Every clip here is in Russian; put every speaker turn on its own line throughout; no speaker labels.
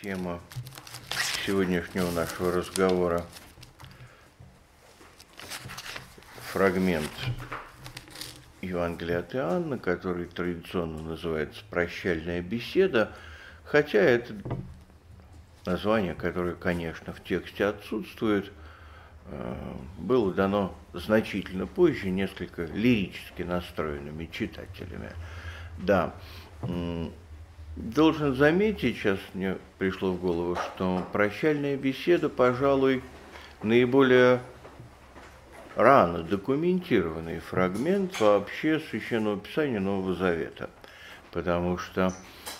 Тема сегодняшнего нашего разговора фрагмент Евангелия от Иоанна, который традиционно называется «Прощальная беседа», хотя это название, которое, конечно, в тексте отсутствует, э, было дано значительно позже, несколько лирически настроенными читателями. Да, Должен заметить, сейчас мне пришло в голову, что прощальная беседа, пожалуй, наиболее рано документированный фрагмент вообще Священного Писания Нового Завета. Потому что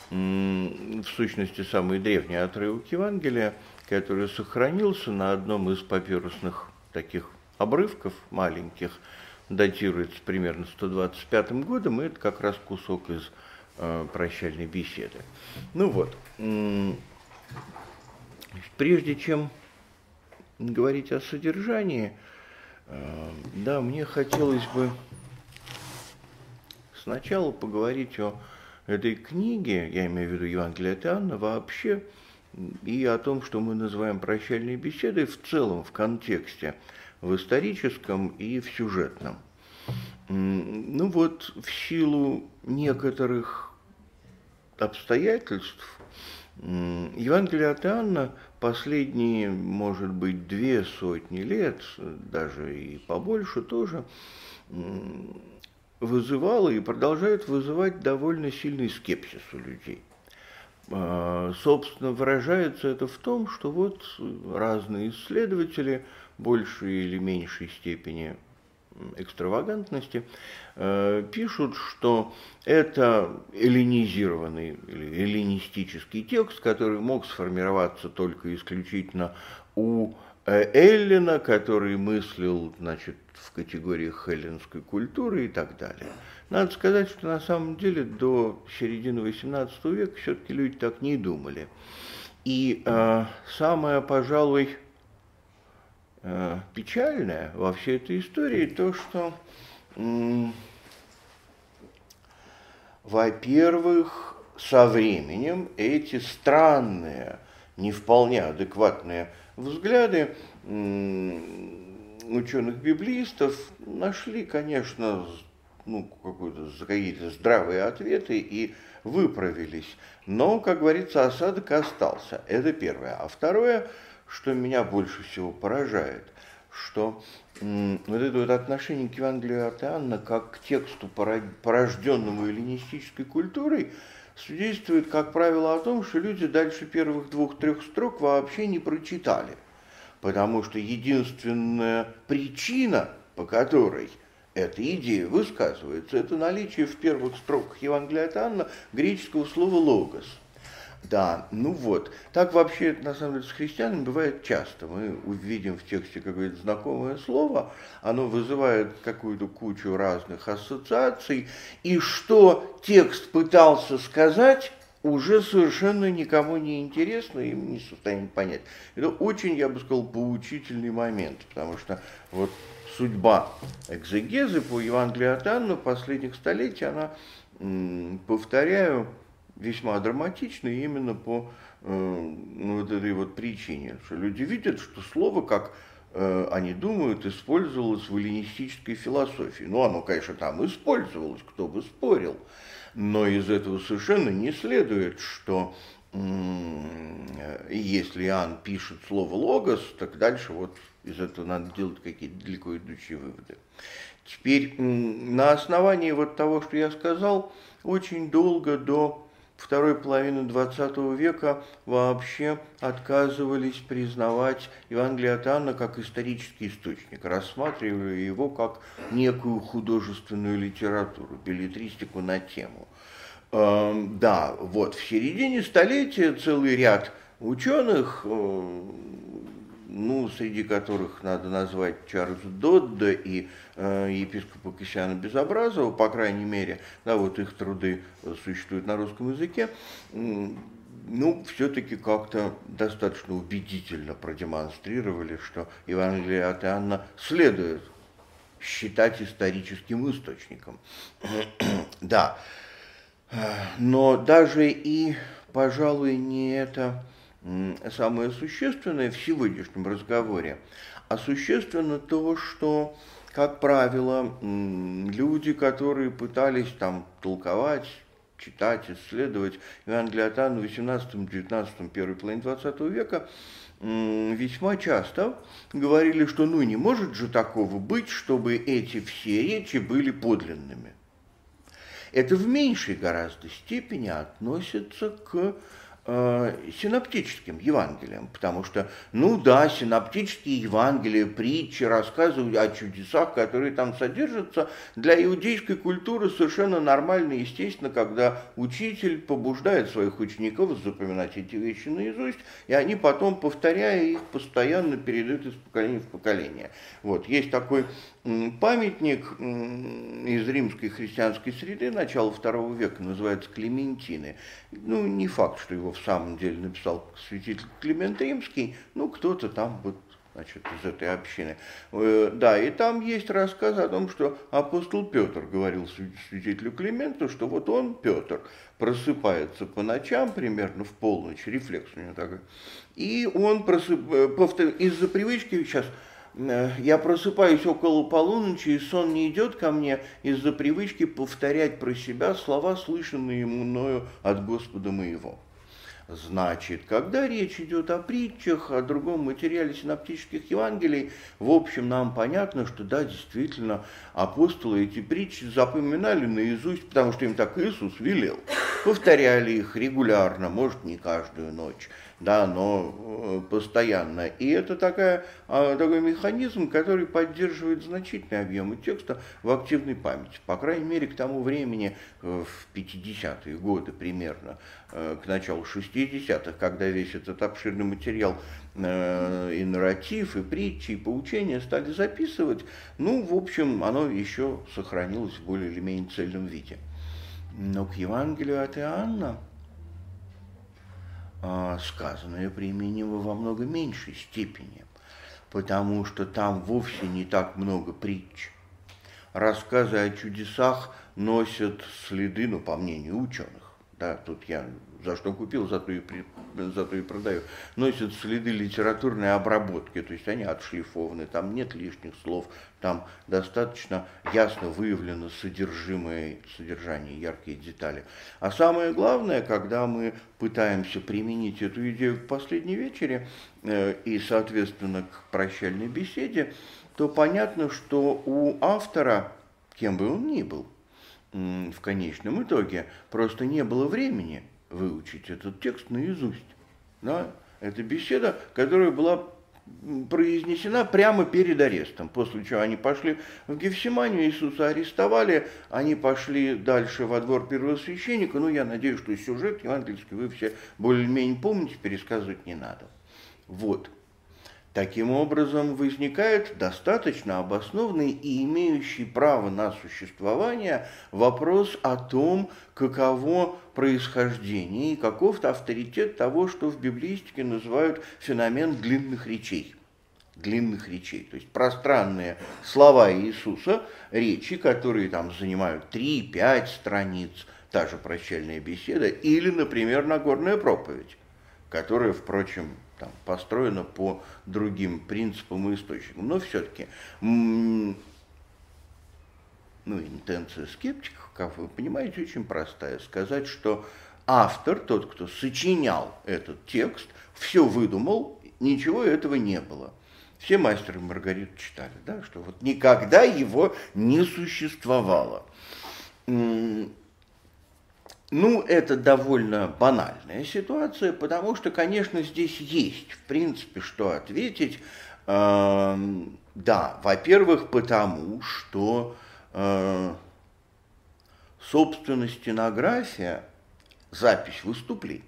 в сущности самый древний отрывок Евангелия, который сохранился на одном из папирусных таких обрывков маленьких, датируется примерно 125 годом, и это как раз кусок из Э, прощальной беседы. Ну вот, прежде чем говорить о содержании, э, да, мне хотелось бы сначала поговорить о этой книге, я имею в виду Евангелие от Иоанна, вообще, и о том, что мы называем прощальной беседой в целом, в контексте, в историческом и в сюжетном. Ну вот, в силу некоторых обстоятельств Евангелие от Иоанна последние, может быть, две сотни лет, даже и побольше тоже, вызывало и продолжает вызывать довольно сильный скепсис у людей. А, собственно, выражается это в том, что вот разные исследователи, большей или меньшей степени экстравагантности, пишут, что это эллинизированный или эллинистический текст, который мог сформироваться только исключительно у э, Эллина, который мыслил значит, в категориях эллинской культуры и так далее. Надо сказать, что на самом деле до середины XVIII века все-таки люди так не думали. И э, самое, пожалуй, Э, печальное во всей этой истории то, что, во-первых, со временем эти странные, не вполне адекватные взгляды ученых-библистов нашли, конечно, ну, какие-то здравые ответы и выправились. Но, как говорится, осадок остался. Это первое. А второе – что меня больше всего поражает, что вот это вот отношение к Евангелию от Иоанна как к тексту, порожденному эллинистической культурой, свидетельствует, как правило, о том, что люди дальше первых двух-трех строк вообще не прочитали. Потому что единственная причина, по которой эта идея высказывается, это наличие в первых строках Евангелия от Иоанна греческого слова «логос», да, ну вот. Так вообще, на самом деле, с христианами бывает часто. Мы увидим в тексте какое-то знакомое слово, оно вызывает какую-то кучу разных ассоциаций, и что текст пытался сказать, уже совершенно никому не интересно, им не в состоянии понять. Это очень, я бы сказал, поучительный момент, потому что вот судьба экзегезы по Евангелию от Анны последних столетий, она, повторяю, весьма драматично именно по э, ну, вот этой вот причине, что люди видят, что слово, как э, они думают, использовалось в эллинистической философии. Ну, оно, конечно, там использовалось, кто бы спорил, но из этого совершенно не следует, что если Иоанн пишет слово «логос», так дальше вот из этого надо делать какие-то далеко идущие выводы. Теперь на основании вот того, что я сказал, очень долго до второй половины XX века вообще отказывались признавать Евангелие от Анна как исторический источник, рассматривали его как некую художественную литературу, билетристику на тему. Эм, да, вот в середине столетия целый ряд ученых э, ну, среди которых надо назвать Чарльза Додда и епископа Кассиана Безобразова, по крайней мере, да, вот их труды существуют на русском языке, ну, все-таки как-то достаточно убедительно продемонстрировали, что Евангелие от Иоанна следует считать историческим источником. да, но даже и, пожалуй, не это самое существенное в сегодняшнем разговоре, а существенно то, что, как правило, люди, которые пытались там толковать, читать, исследовать Евангелие от Анны в 18, 19, первой половине 20 века, весьма часто говорили, что ну не может же такого быть, чтобы эти все речи были подлинными. Это в меньшей гораздо степени относится к синоптическим Евангелием, потому что, ну да, синоптические Евангелия, притчи рассказывают о чудесах, которые там содержатся, для иудейской культуры совершенно нормально и естественно, когда учитель побуждает своих учеников запоминать эти вещи наизусть, и они потом, повторяя их, постоянно передают из поколения в поколение. Вот, есть такой памятник из римской христианской среды начала второго века, называется Клементины. Ну, не факт, что его в самом деле написал святитель Климент Римский, ну, кто-то там вот значит, из этой общины. Э, да, и там есть рассказ о том, что апостол Петр говорил святителю Клименту, что вот он, Петр, просыпается по ночам примерно в полночь, рефлекс у него такой, и он просып... Э, из-за привычки сейчас я просыпаюсь около полуночи, и сон не идет ко мне из-за привычки повторять про себя слова, слышанные мною от Господа моего. Значит, когда речь идет о притчах, о другом материале синоптических Евангелий, в общем, нам понятно, что да, действительно, апостолы эти притчи запоминали наизусть, потому что им так Иисус велел. Повторяли их регулярно, может, не каждую ночь да, но э, постоянно. И это такая, а, такой механизм, который поддерживает значительные объемы текста в активной памяти. По крайней мере, к тому времени, э, в 50-е годы примерно, э, к началу 60-х, когда весь этот обширный материал и нарратив, и притчи, и поучения стали записывать, ну, в общем, оно еще сохранилось в более или менее цельном виде. Но к Евангелию от Иоанна сказанное применимо во много меньшей степени, потому что там вовсе не так много притч. Рассказы о чудесах носят следы, ну, по мнению ученых, да, тут я за что купил, зато и, зато и продаю, носят следы литературной обработки, то есть они отшлифованы, там нет лишних слов, там достаточно ясно выявлено содержимое, содержание, яркие детали. А самое главное, когда мы пытаемся применить эту идею к последней вечере э, и, соответственно, к прощальной беседе, то понятно, что у автора, кем бы он ни был, в конечном итоге просто не было времени выучить этот текст наизусть. Да? Это беседа, которая была произнесена прямо перед арестом, после чего они пошли в Гефсиманию, Иисуса арестовали, они пошли дальше во двор первосвященника, ну, я надеюсь, что сюжет евангельский вы все более-менее помните, пересказывать не надо. Вот. Таким образом, возникает достаточно обоснованный и имеющий право на существование вопрос о том, каково происхождение и каков-то авторитет того, что в библиистике называют феномен длинных речей. Длинных речей, то есть пространные слова Иисуса, речи, которые там занимают 3-5 страниц, та же прощальная беседа, или, например, Нагорная проповедь, которая, впрочем, там, построена по другим принципам и источникам. Но все-таки ну, интенция скептиков, как вы понимаете, очень простая. Сказать, что автор, тот, кто сочинял этот текст, все выдумал, ничего этого не было. Все мастеры Маргариту читали, да, что вот никогда его не существовало. Ну, это довольно банальная ситуация, потому что, конечно, здесь есть, в принципе, что ответить. Эм, да, во-первых, потому что, э, собственно, стенография, запись выступлений,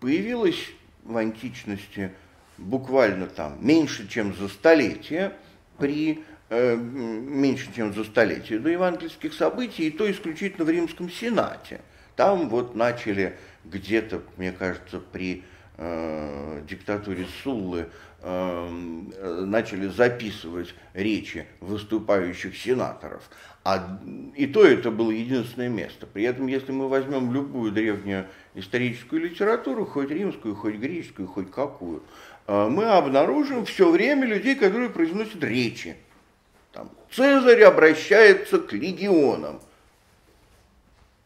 появилась в античности буквально там меньше, чем за столетие, при э, меньше, чем за столетие до евангельских событий, и то исключительно в Римском Сенате – там вот начали где-то, мне кажется, при э, диктатуре Суллы э, начали записывать речи выступающих сенаторов. А, и то это было единственное место. При этом, если мы возьмем любую древнюю историческую литературу, хоть римскую, хоть греческую, хоть какую, э, мы обнаружим все время людей, которые произносят речи. Там, Цезарь обращается к легионам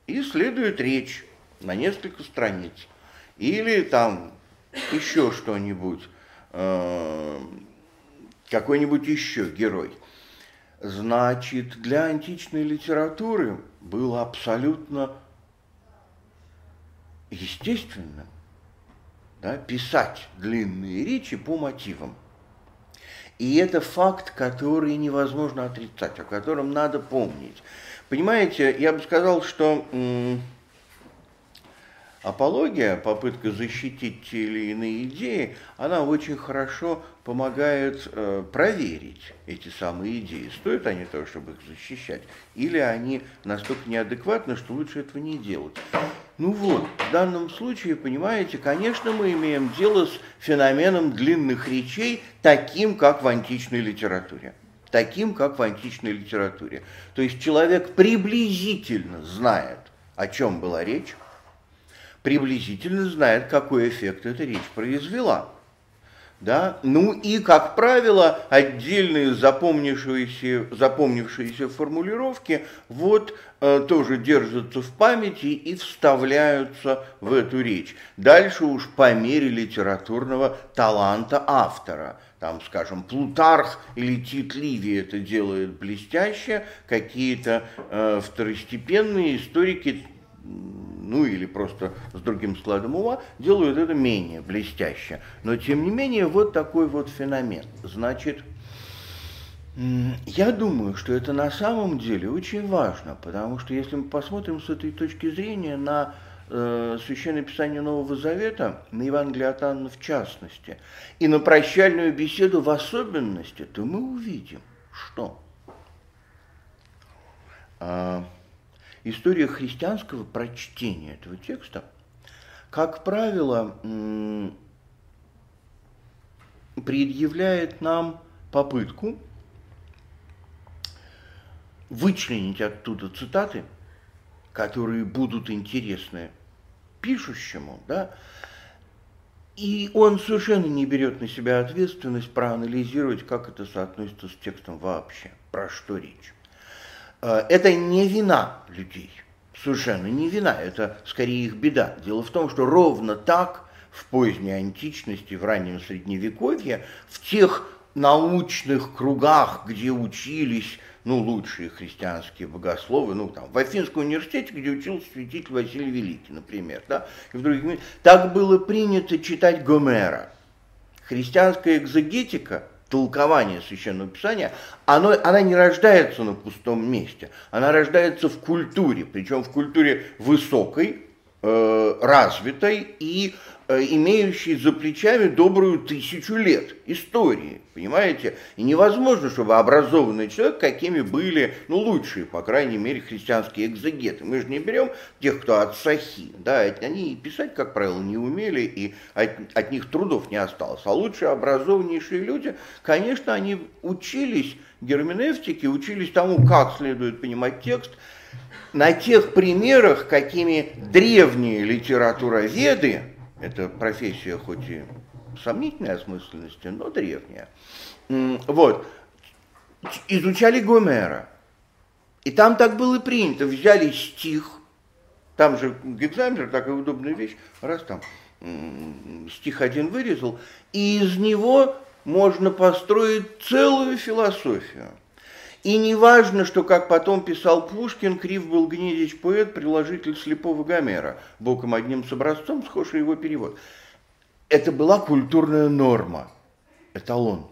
и следует речь на несколько страниц. Или там еще что-нибудь, э, какой-нибудь еще герой. Значит, для античной литературы было абсолютно естественным да, писать длинные речи по мотивам. И это факт, который невозможно отрицать, о котором надо помнить. Понимаете, я бы сказал, что апология, попытка защитить те или иные идеи, она очень хорошо помогает э, проверить эти самые идеи. Стоят они того, чтобы их защищать, или они настолько неадекватны, что лучше этого не делать. Ну вот, в данном случае, понимаете, конечно, мы имеем дело с феноменом длинных речей, таким, как в античной литературе таким, как в античной литературе. То есть человек приблизительно знает, о чем была речь, приблизительно знает, какой эффект эта речь произвела. Да? Ну и, как правило, отдельные запомнившиеся, запомнившиеся формулировки вот э, тоже держатся в памяти и вставляются в эту речь. Дальше уж по мере литературного таланта автора там, скажем, Плутарх или Тит Ливий это делает блестяще, какие-то э, второстепенные историки, ну или просто с другим складом ума, делают это менее блестяще. Но тем не менее, вот такой вот феномен. Значит, я думаю, что это на самом деле очень важно, потому что если мы посмотрим с этой точки зрения на Священное Писание Нового Завета, на Евангелие от Анны в частности, и на прощальную беседу в особенности, то мы увидим, что. Э, история христианского прочтения этого текста, как правило, э, предъявляет нам попытку вычленить оттуда цитаты, которые будут интересны пишущему, да, и он совершенно не берет на себя ответственность проанализировать, как это соотносится с текстом вообще, про что речь. Э, это не вина людей, совершенно не вина, это скорее их беда. Дело в том, что ровно так в поздней античности, в раннем средневековье, в тех научных кругах, где учились ну, лучшие христианские богословы, ну, там, в Афинском университете, где учился святитель Василий Великий, например, да, и в других так было принято читать Гомера. Христианская экзегетика, толкование Священного Писания, оно, она не рождается на пустом месте, она рождается в культуре, причем в культуре высокой, э, развитой и имеющий за плечами добрую тысячу лет истории, понимаете? И невозможно, чтобы образованный человек, какими были, ну, лучшие, по крайней мере, христианские экзегеты. Мы же не берем тех, кто от Сахи, да, они писать, как правило, не умели, и от, от них трудов не осталось. А лучшие, образованнейшие люди, конечно, они учились герменевтике, учились тому, как следует понимать текст, на тех примерах, какими древние литературоведы, это профессия хоть и сомнительной осмысленности, но древняя. Вот. Изучали Гомера. И там так было принято. Взяли стих, там же экзамен, такая удобная вещь, раз там стих один вырезал, и из него можно построить целую философию. И не важно, что, как потом писал Пушкин, Крив был Гнедич поэт, приложитель слепого Гомера, боком одним с образцом, схож его перевод. Это была культурная норма, эталон.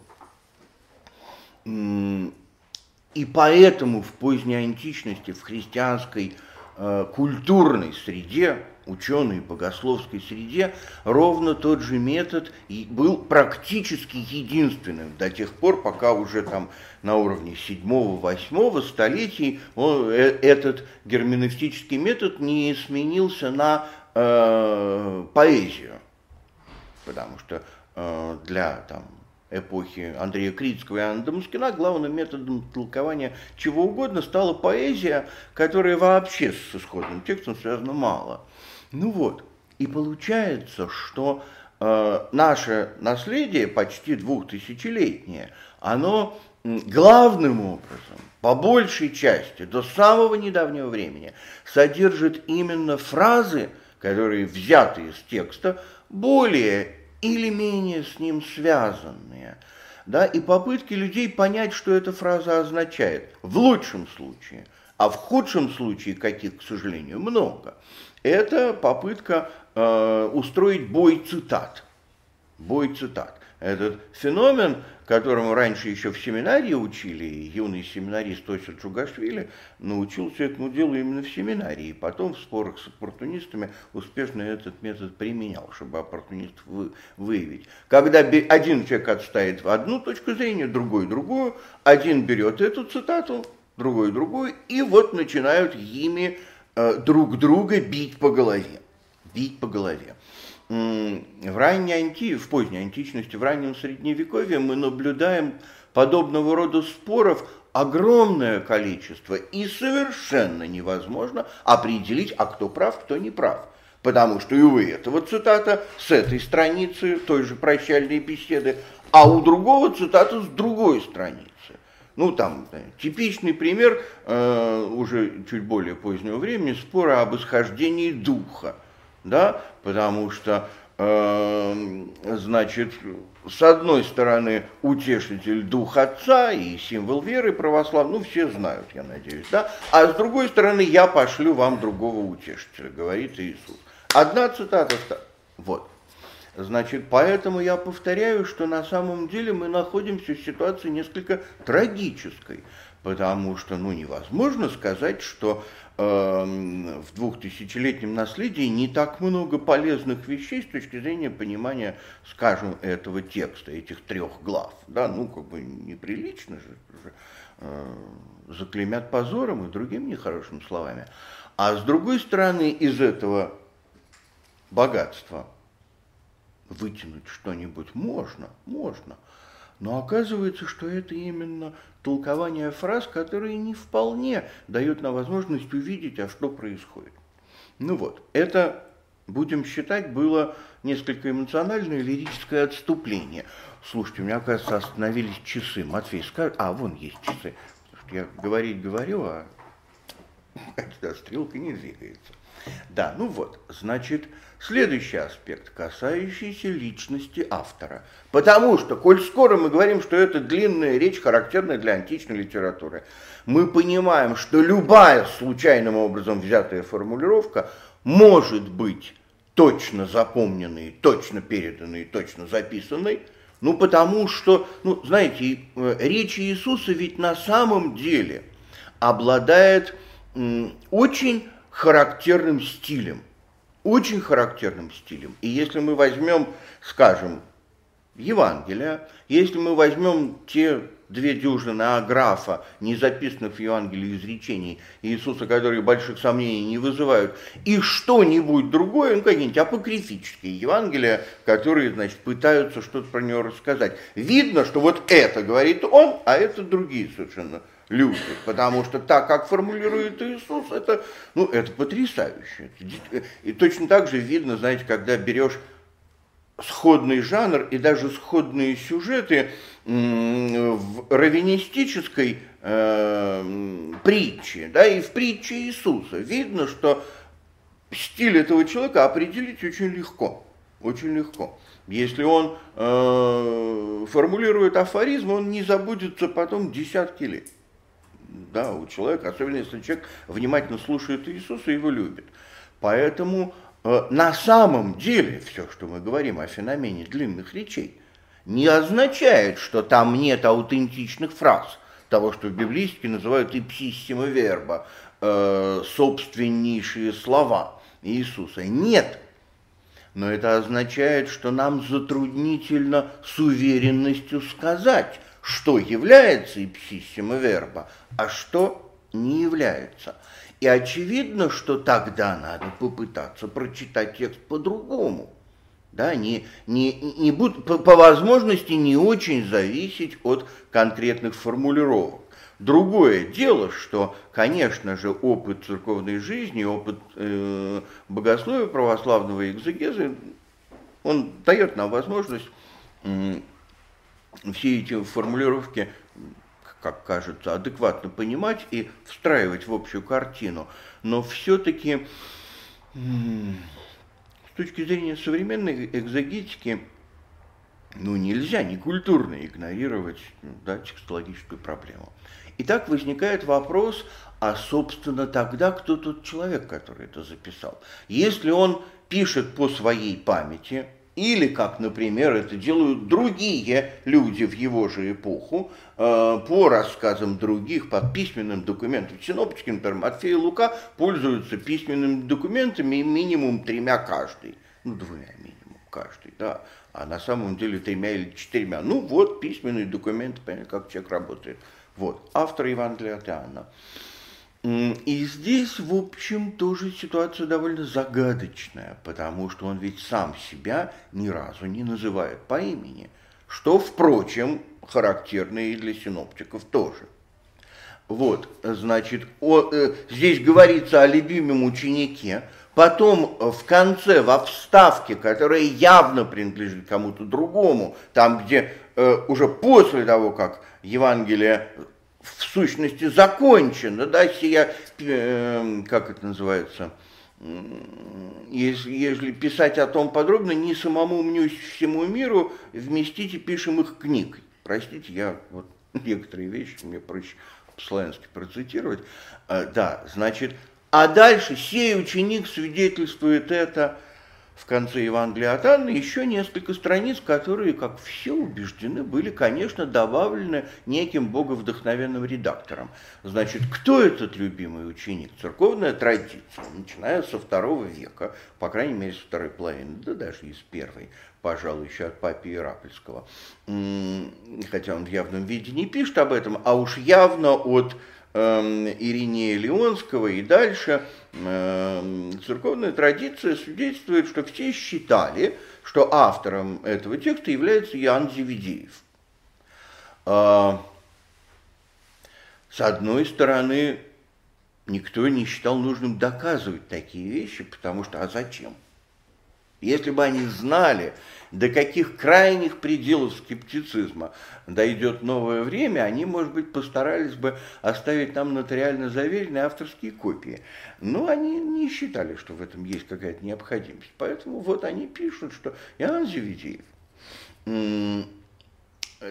И поэтому в поздней античности, в христианской э, культурной среде ученой богословской среде ровно тот же метод и был практически единственным до тех пор, пока уже там на уровне 7-8 столетий он, э, этот герменевтический метод не сменился на э, поэзию. Потому что э, для там, эпохи Андрея Критского и Анны Дамаскина главным методом толкования чего угодно стала поэзия, которая вообще с исходным текстом связана мало – ну вот, и получается, что э, наше наследие, почти двухтысячелетнее, оно главным образом, по большей части, до самого недавнего времени, содержит именно фразы, которые взяты из текста, более или менее с ним связанные, да, и попытки людей понять, что эта фраза означает, в лучшем случае, а в худшем случае, каких, к сожалению, много – это попытка э, устроить бой цитат. Бой цитат. Этот феномен, которому раньше еще в семинарии учили, юный семинарист Осип Джугашвили научился этому делу именно в семинарии. Потом в спорах с оппортунистами успешно этот метод применял, чтобы оппортунистов вы, выявить. Когда один человек отставит одну точку зрения, другой другую, один берет эту цитату, другой другую, и вот начинают ими друг друга бить по голове. Бить по голове. В ранней анти, в поздней античности, в раннем средневековье мы наблюдаем подобного рода споров огромное количество, и совершенно невозможно определить, а кто прав, кто не прав. Потому что и у этого цитата с этой страницы той же прощальной беседы, а у другого цитата с другой страницы. Ну, там, да, типичный пример э, уже чуть более позднего времени спора об исхождении духа, да, потому что, э, значит, с одной стороны, утешитель дух отца и символ веры православный, ну, все знают, я надеюсь, да, а с другой стороны, я пошлю вам другого утешителя, говорит Иисус. Одна цитата, вот. Значит, поэтому я повторяю, что на самом деле мы находимся в ситуации несколько трагической, потому что ну, невозможно сказать, что э, в двухтысячелетнем наследии не так много полезных вещей с точки зрения понимания, скажем, этого текста, этих трех глав. Да, ну, как бы неприлично же, э, заклемят позором и другими нехорошими словами. А с другой стороны, из этого богатства – вытянуть что-нибудь можно, можно. Но оказывается, что это именно толкование фраз, которые не вполне дают нам возможность увидеть, а что происходит. Ну вот, это, будем считать, было несколько эмоциональное лирическое отступление. Слушайте, у меня, оказывается, остановились часы. Матвей, скажет, а, вон есть часы. Я говорить говорю, а стрелка не двигается. Да, ну вот, значит, следующий аспект, касающийся личности автора. Потому что, коль скоро мы говорим, что это длинная речь, характерная для античной литературы, мы понимаем, что любая случайным образом взятая формулировка может быть точно запомненной, точно переданной, точно записанной, ну потому что, ну знаете, э, речь Иисуса ведь на самом деле обладает очень характерным стилем, очень характерным стилем. И если мы возьмем, скажем, Евангелие, если мы возьмем те две дюжины аграфа, не записанных в Евангелии изречений Иисуса, которые больших сомнений не вызывают, и что-нибудь другое, ну, какие-нибудь апокрифические Евангелия, которые, значит, пытаются что-то про него рассказать. Видно, что вот это говорит он, а это другие совершенно люди, потому что так, как формулирует Иисус, это, ну, это потрясающе. И точно так же видно, знаете, когда берешь сходный жанр и даже сходные сюжеты в раввинистической э, притче, да, и в притче Иисуса. Видно, что стиль этого человека определить очень легко, очень легко. Если он э, формулирует афоризм, он не забудется потом десятки лет да, у человека, особенно если человек внимательно слушает Иисуса и его любит. Поэтому э, на самом деле все, что мы говорим о феномене длинных речей, не означает, что там нет аутентичных фраз, того, что в библействе называют ипсиссимо верба, э, собственнейшие слова Иисуса. Нет. Но это означает, что нам затруднительно с уверенностью сказать, что является ипсиссимо верба, а что не является. И очевидно, что тогда надо попытаться прочитать текст по-другому. Да, не, не, не будут, по, по возможности не очень зависеть от конкретных формулировок. Другое дело, что, конечно же, опыт церковной жизни, опыт э, богословия православного экзегеза, он дает нам возможность все эти формулировки, как кажется, адекватно понимать и встраивать в общую картину. Но все-таки э, с точки зрения современной экзогетики, ну, нельзя некультурно игнорировать да, текстологическую проблему. И так возникает вопрос, а собственно тогда кто тот человек, который это записал? Если он пишет по своей памяти, или, как, например, это делают другие люди в его же эпоху, э, по рассказам других, по письменным документам. Синоптики, например, Матфей и Лука пользуются письменными документами минимум тремя каждый. Ну, двумя минимум каждый, да. А на самом деле тремя или четырьмя. Ну, вот письменные документы, понятно, как человек работает. Вот, автор Евангелия от Иоанна. И здесь, в общем, тоже ситуация довольно загадочная, потому что он ведь сам себя ни разу не называет по имени, что, впрочем, характерно и для синоптиков тоже. Вот, значит, о, э, здесь говорится о любимом ученике, потом в конце, во вставке, которая явно принадлежит кому-то другому, там, где э, уже после того, как Евангелие в сущности закончено, да, сия, э, как это называется, если, если писать о том подробно, не самому мне всему миру вместите пишем их книг. Простите, я вот некоторые вещи мне проще по-славянски процитировать. А, да, значит, а дальше сей ученик свидетельствует это в конце Евангелия от Анны еще несколько страниц, которые, как все убеждены, были, конечно, добавлены неким боговдохновенным редактором. Значит, кто этот любимый ученик? Церковная традиция, начиная со второго века, по крайней мере, со второй половины, да даже из первой, пожалуй, еще от папы Иераполького. Хотя он в явном виде не пишет об этом, а уж явно от Эм, Иринея Леонского и дальше церковная традиция свидетельствует, что все считали, что автором этого текста является Иоанн Зеведеев. А, с одной стороны, никто не считал нужным доказывать такие вещи, потому что а зачем? Если бы они знали, до каких крайних пределов скептицизма дойдет новое время, они, может быть, постарались бы оставить нам нотариально заверенные авторские копии. Но они не считали, что в этом есть какая-то необходимость. Поэтому вот они пишут, что Иоанн Зеведеев.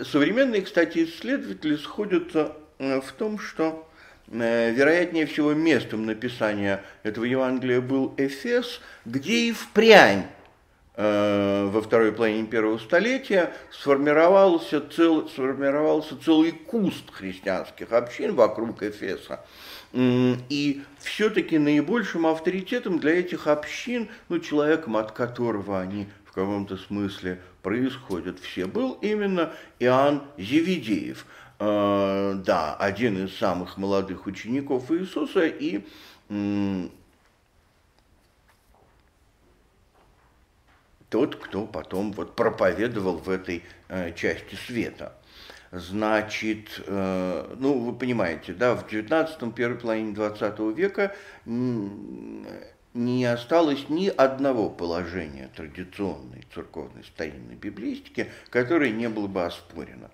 Современные, кстати, исследователи сходятся э, в том, что э, вероятнее всего местом написания этого Евангелия был Эфес, где и впрямь во второй половине первого столетия сформировался, цел, сформировался целый куст христианских общин вокруг Эфеса. И все-таки наибольшим авторитетом для этих общин, ну, человеком, от которого они в каком-то смысле происходят все, был именно Иоанн Зеведеев. Э, да, один из самых молодых учеников Иисуса и тот, кто потом вот проповедовал в этой э, части света. Значит, э, ну, вы понимаете, да, в 19-м, первой половине 20 века не осталось ни одного положения традиционной церковной старинной библистики, которое не было бы оспорено.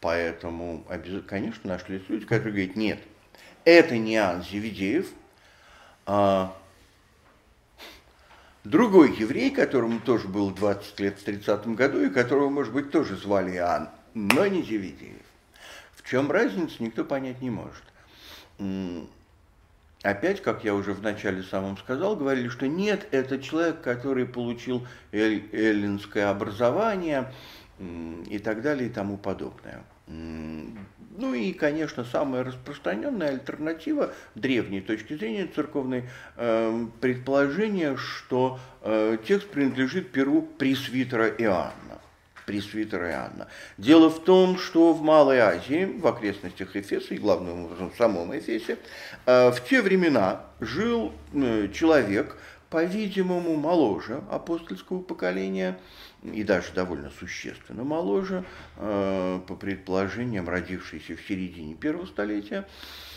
Поэтому, конечно, нашлись люди, которые говорят, нет, это не Иоанн Зеведеев, а Другой еврей, которому тоже было 20 лет в 30 году, и которого, может быть, тоже звали Иоанн, но не Зеведеев. В чем разница, никто понять не может. опять, как я уже в начале самом сказал, говорили, что нет, это человек, который получил эллинское образование и так далее и тому подобное. Ну и, конечно, самая распространенная альтернатива древней точки зрения церковной э, предположение, что э, текст принадлежит перу пресвитера Иоанна. Пресвитера Иоанна. Дело в том, что в Малой Азии, в окрестностях Эфеса и главным образом в самом Эфесе, э, в те времена жил э, человек, по-видимому, моложе апостольского поколения, и даже довольно существенно моложе, э, по предположениям, родившийся в середине первого столетия,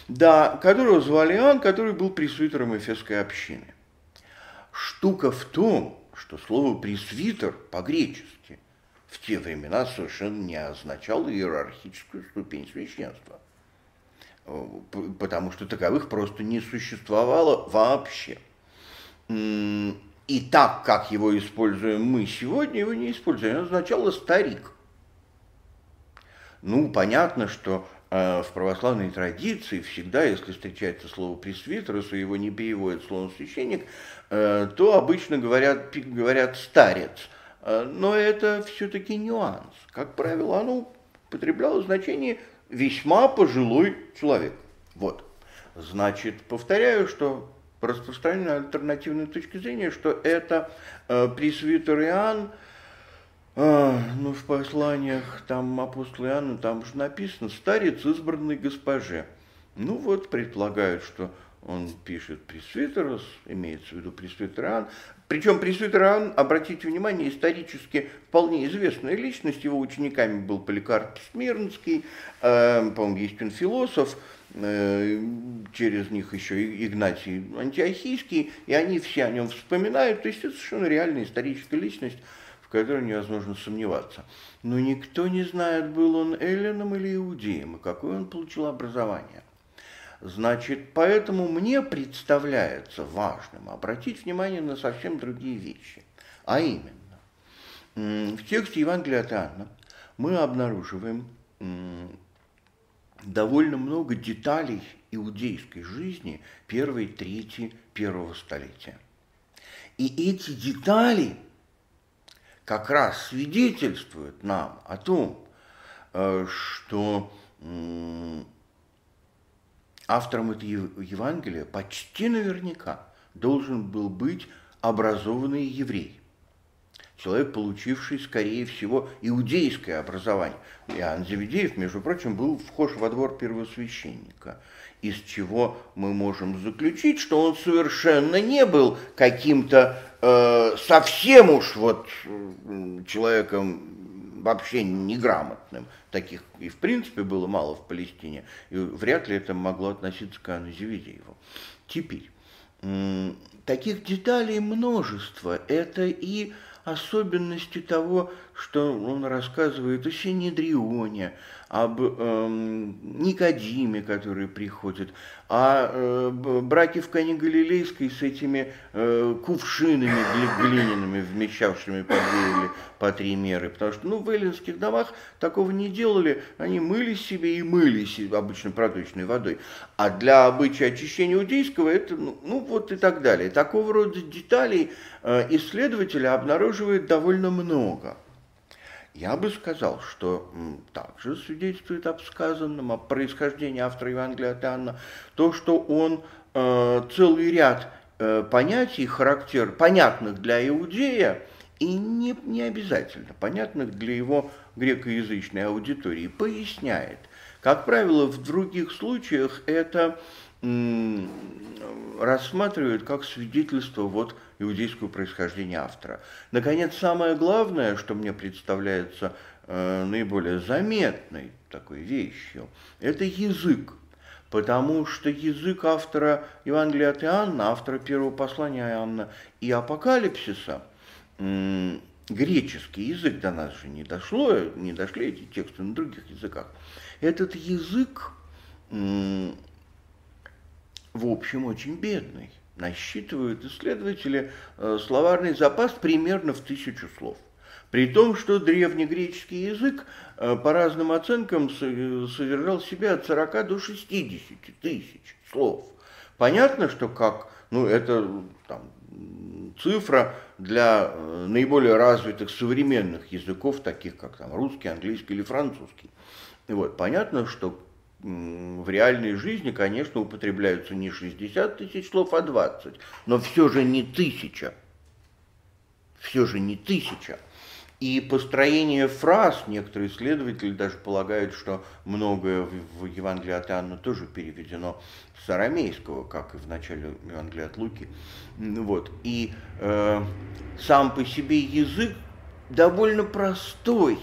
да, которого звали Иоанн, который был пресвитером Эфесской общины. Штука в том, что слово «пресвитер» по-гречески в те времена совершенно не означало иерархическую ступень священства, э, потому что таковых просто не существовало вообще. И так, как его используем мы сегодня, его не используем. Это означало старик. Ну, понятно, что э, в православной традиции всегда, если встречается слово пресвитер, если его не переводят словом священник, э, то обычно говорят, говорят старец. Э, но это все-таки нюанс. Как правило, оно употребляло значение весьма пожилой человек. Вот. Значит, повторяю, что распространенной альтернативной точки зрения, что это э, пресвитер Иоанн, э, ну, в посланиях там апостола Иоанна, там же написано «старец избранный госпоже». Ну вот, предполагают, что он пишет пресвитер, имеется в виду пресвитер Иоанн. Причем пресвитер Иоанн, обратите внимание, исторически вполне известная личность. Его учениками был Поликарп Смирнский, э, по-моему, есть он философ, через них еще Игнатий Антиохийский, и они все о нем вспоминают, то есть это совершенно реальная историческая личность, в которой невозможно сомневаться. Но никто не знает, был он эллином или иудеем, и какое он получил образование. Значит, поэтому мне представляется важным обратить внимание на совсем другие вещи. А именно, в тексте Евангелия от Иоанна мы обнаруживаем довольно много деталей иудейской жизни первой трети первого столетия. И эти детали как раз свидетельствуют нам о том, э, что автором этого Евангелия почти наверняка должен был быть образованный еврей человек, получивший, скорее всего, иудейское образование. Иоанн Завидеев, между прочим, был вхож во двор первосвященника, из чего мы можем заключить, что он совершенно не был каким-то э, совсем уж вот человеком вообще неграмотным. Таких и в принципе было мало в Палестине, и вряд ли это могло относиться к Иоанну Завидееву. Теперь, таких деталей множество. Это и особенности того, что он рассказывает о Синедрионе, об э, Никодиме, который приходит, о э, Кане Галилейской с этими э, кувшинами глиняными, вмещавшими по две или по три меры. Потому что ну, в эллинских домах такого не делали, они мыли себе и мылись обычно проточной водой. А для обычая очищения иудейского это, ну, ну вот и так далее. Такого рода деталей э, исследователи обнаруживают довольно много. Я бы сказал, что также свидетельствует об сказанном, о происхождении автора Евангелия от Иоанна, то, что он э, целый ряд э, понятий, характер, понятных для иудея, и не, не обязательно понятных для его грекоязычной аудитории, поясняет. Как правило, в других случаях это рассматривают как свидетельство вот иудейского происхождения автора. Наконец, самое главное, что мне представляется э, наиболее заметной такой вещью, это язык. Потому что язык автора Евангелия от Иоанна, автора первого послания Иоанна и Апокалипсиса, греческий язык до нас же не дошло, не дошли эти тексты на других языках. Этот язык в общем, очень бедный. Насчитывают исследователи э, словарный запас примерно в тысячу слов. При том, что древнегреческий язык э, по разным оценкам содержал в себе от 40 до 60 тысяч слов. Понятно, что как, ну это там, цифра для э, наиболее развитых современных языков, таких как там, русский, английский или французский. И вот, понятно, что в реальной жизни, конечно, употребляются не 60 тысяч слов, а 20, но все же не тысяча. Все же не тысяча. И построение фраз, некоторые исследователи даже полагают, что многое в Евангелии от Иоанна тоже переведено с арамейского, как и в начале Евангелия от Луки. Вот. И э, сам по себе язык довольно простой,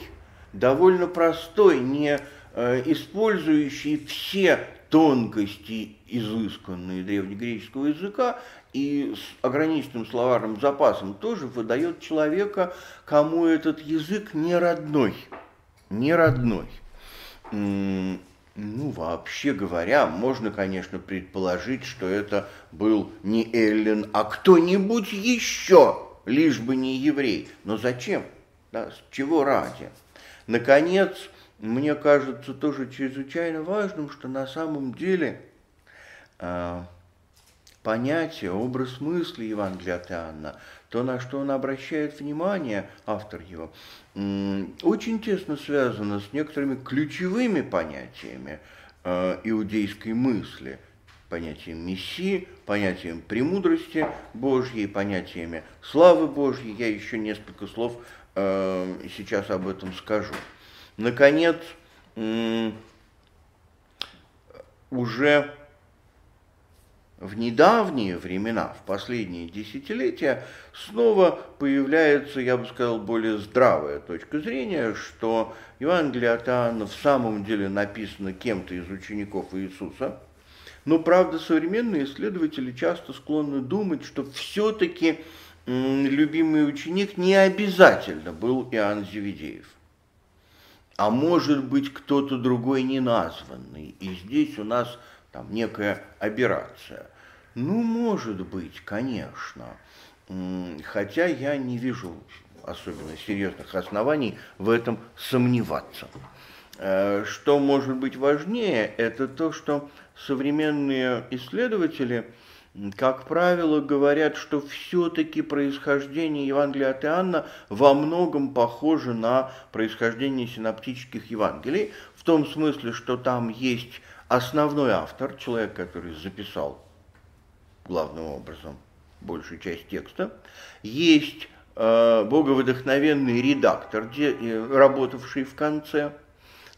довольно простой, не использующий все тонкости изысканные древнегреческого языка и с ограниченным словарным запасом тоже выдает человека, кому этот язык не родной. Не родной. Ну, вообще говоря, можно, конечно, предположить, что это был не Эллен, а кто-нибудь еще, лишь бы не еврей. Но зачем? Да, с чего ради? Наконец, мне кажется тоже чрезвычайно важным, что на самом деле э, понятие, образ мысли Евангелия от Иоанна, то, на что он обращает внимание, автор его, э, очень тесно связано с некоторыми ключевыми понятиями э, иудейской мысли, понятием Мессии, понятием премудрости Божьей, понятиями славы Божьей. Я еще несколько слов э, сейчас об этом скажу. Наконец, уже в недавние времена, в последние десятилетия, снова появляется, я бы сказал, более здравая точка зрения, что Евангелие от Иоанна в самом деле написано кем-то из учеников Иисуса, но, правда, современные исследователи часто склонны думать, что все-таки любимый ученик не обязательно был Иоанн Зеведеев а может быть кто-то другой неназванный. И здесь у нас там некая операция. Ну, может быть, конечно. Хотя я не вижу особенно серьезных оснований в этом сомневаться. Э, что может быть важнее, это то, что современные исследователи – как правило, говорят, что все-таки происхождение Евангелия от Иоанна во многом похоже на происхождение синоптических Евангелий, в том смысле, что там есть основной автор, человек, который записал главным образом большую часть текста, есть э, боговдохновенный редактор, де, э, работавший в конце,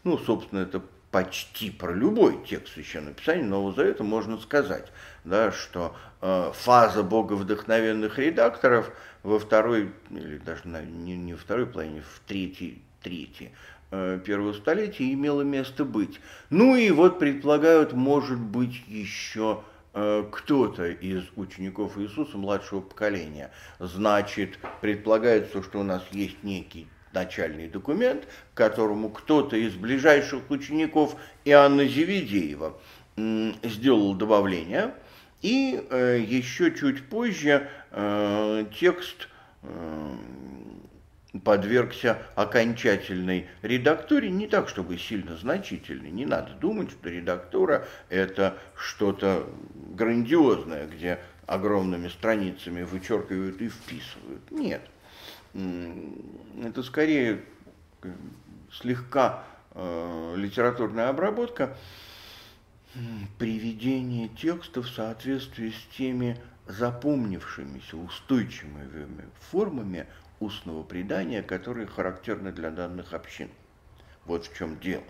ну, собственно, это почти про любой текст Священного Писания Нового Завета можно сказать, да, что э, фаза боговдохновенных редакторов во второй, или даже на, не, не во второй половине, в третьей, третьей э, первого столетия имела место быть. Ну и вот предполагают, может быть, еще э, кто-то из учеников Иисуса младшего поколения. Значит, предполагается, что у нас есть некий начальный документ, к которому кто-то из ближайших учеников Иоанна Зеведеева сделал добавление, и э, еще чуть позже э, текст э, подвергся окончательной редактуре, не так, чтобы сильно значительной. Не надо думать, что редактура – это что-то грандиозное, где огромными страницами вычеркивают и вписывают. Нет – это скорее слегка э, литературная обработка, приведение текста в соответствии с теми запомнившимися устойчивыми формами устного предания, которые характерны для данных общин. Вот в чем дело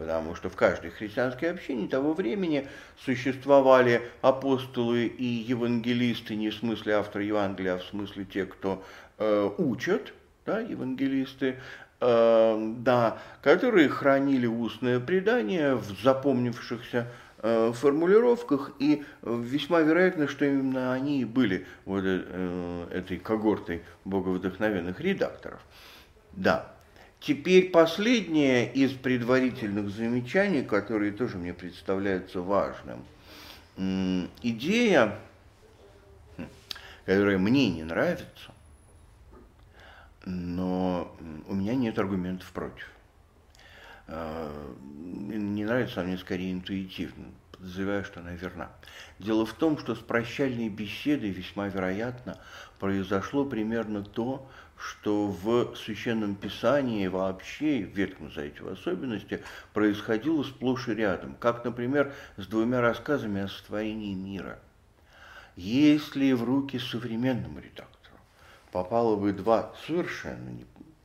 потому что в каждой христианской общине того времени существовали апостолы и евангелисты, не в смысле автора Евангелия, а в смысле те, кто э, учат, да, евангелисты, да, которые хранили устное предание в запомнившихся э, формулировках, и весьма вероятно, что именно они и были вот э, этой когортой боговдохновенных редакторов. Да, Теперь последнее из предварительных замечаний, которые тоже мне представляются важным. Идея, хм, которая мне не нравится, но нет аргументов против. Э, не нравится, а мне скорее интуитивно. Подозреваю, что она верна. Дело в том, что с прощальной беседой весьма вероятно произошло примерно то, что в Священном Писании вообще, в Ветхом Завете в особенности, происходило сплошь и рядом. Как, например, с двумя рассказами о сотворении мира. Если в руки современному редактору попало бы два совершенно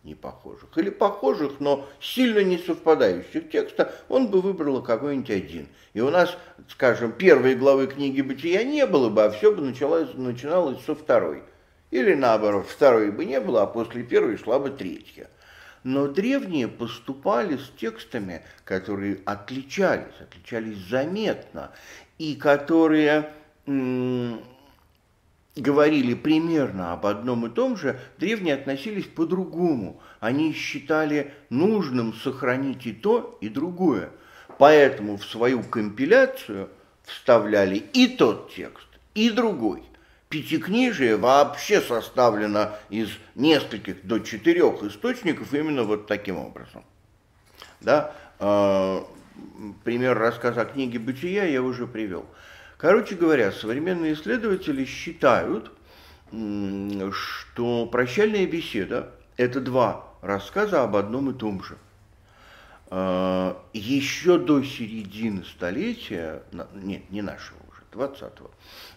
не похожих, или похожих, но сильно не совпадающих текста, он бы выбрал какой-нибудь один. И у нас, скажем, первой главы книги «Бытия» не было бы, а все бы началось, начиналось со второй. Или наоборот, второй бы не было, а после первой шла бы третья. Но древние поступали с текстами, которые отличались, отличались заметно, и которые говорили примерно об одном и том же, древние относились по-другому. Они считали нужным сохранить и то, и другое. Поэтому в свою компиляцию вставляли и тот текст, и другой. Пятикнижие вообще составлено из нескольких до четырех источников именно вот таким образом. Да? Э, пример рассказа о книге «Бытия» я уже привел. Короче говоря, современные исследователи считают, что прощальная беседа – это два рассказа об одном и том же. А, еще до середины столетия, нет, не нашего уже, 20-го,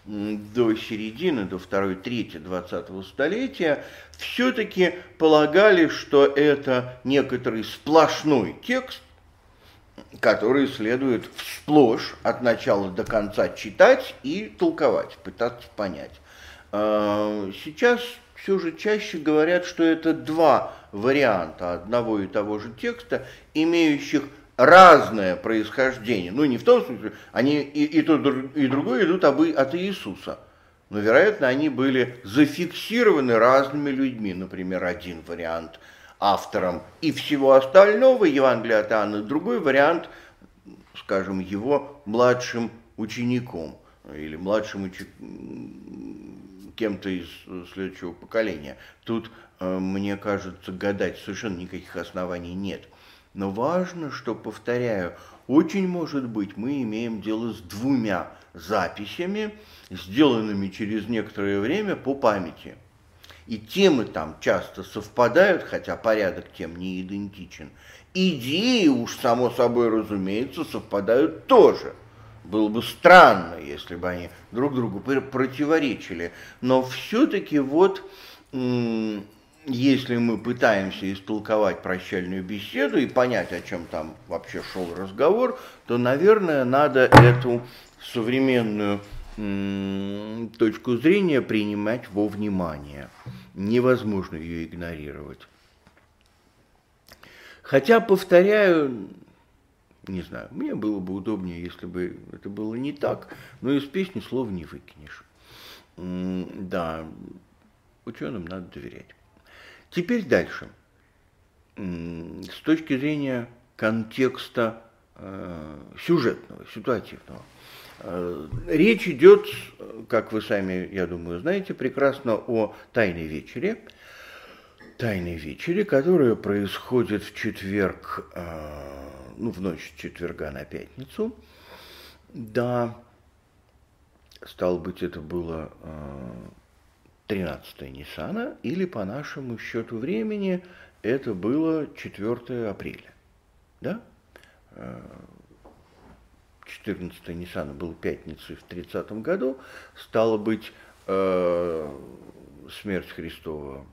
до середины, до второй трети 20-го столетия, все-таки полагали, что это некоторый сплошной текст, который следует сплошь от начала до конца читать и толковать, пытаться понять. А, сейчас все же чаще говорят, что это два варианта одного и того же текста, имеющих разное происхождение. Ну, не в том смысле, они и, и то, и другое идут от Иисуса. Но, вероятно, они были зафиксированы разными людьми. Например, один вариант – автором и всего остального Евангелия от Иоанна, другой вариант, скажем, его младшим учеником или младшим уч... кем-то из следующего поколения. Тут, э, мне кажется, гадать совершенно никаких оснований нет. Но важно, что, повторяю, очень может быть, мы имеем дело с двумя записями, сделанными через некоторое время по памяти – и темы там часто совпадают, хотя порядок тем не идентичен. Идеи уж, само собой разумеется, совпадают тоже. Было бы странно, если бы они друг другу противоречили. Но все-таки вот, если мы пытаемся истолковать прощальную беседу и понять, о чем там вообще шел разговор, то, наверное, надо эту современную точку зрения принимать во внимание. Невозможно ее игнорировать. Хотя, повторяю, не знаю, мне было бы удобнее, если бы это было не так, но из песни слов не выкинешь. Да, ученым надо доверять. Теперь дальше. С точки зрения контекста э, сюжетного, ситуативного – речь идет, как вы сами, я думаю, знаете прекрасно, о Тайной вечере. Тайной вечере, которая происходит в четверг, э, ну, в ночь четверга на пятницу. Да, стало быть, это было 13 э, Ниссана, или по нашему счету времени это было 4 апреля. Да? 14 Ниссана был пятницей в 30 году, стало быть, э, смерть Христова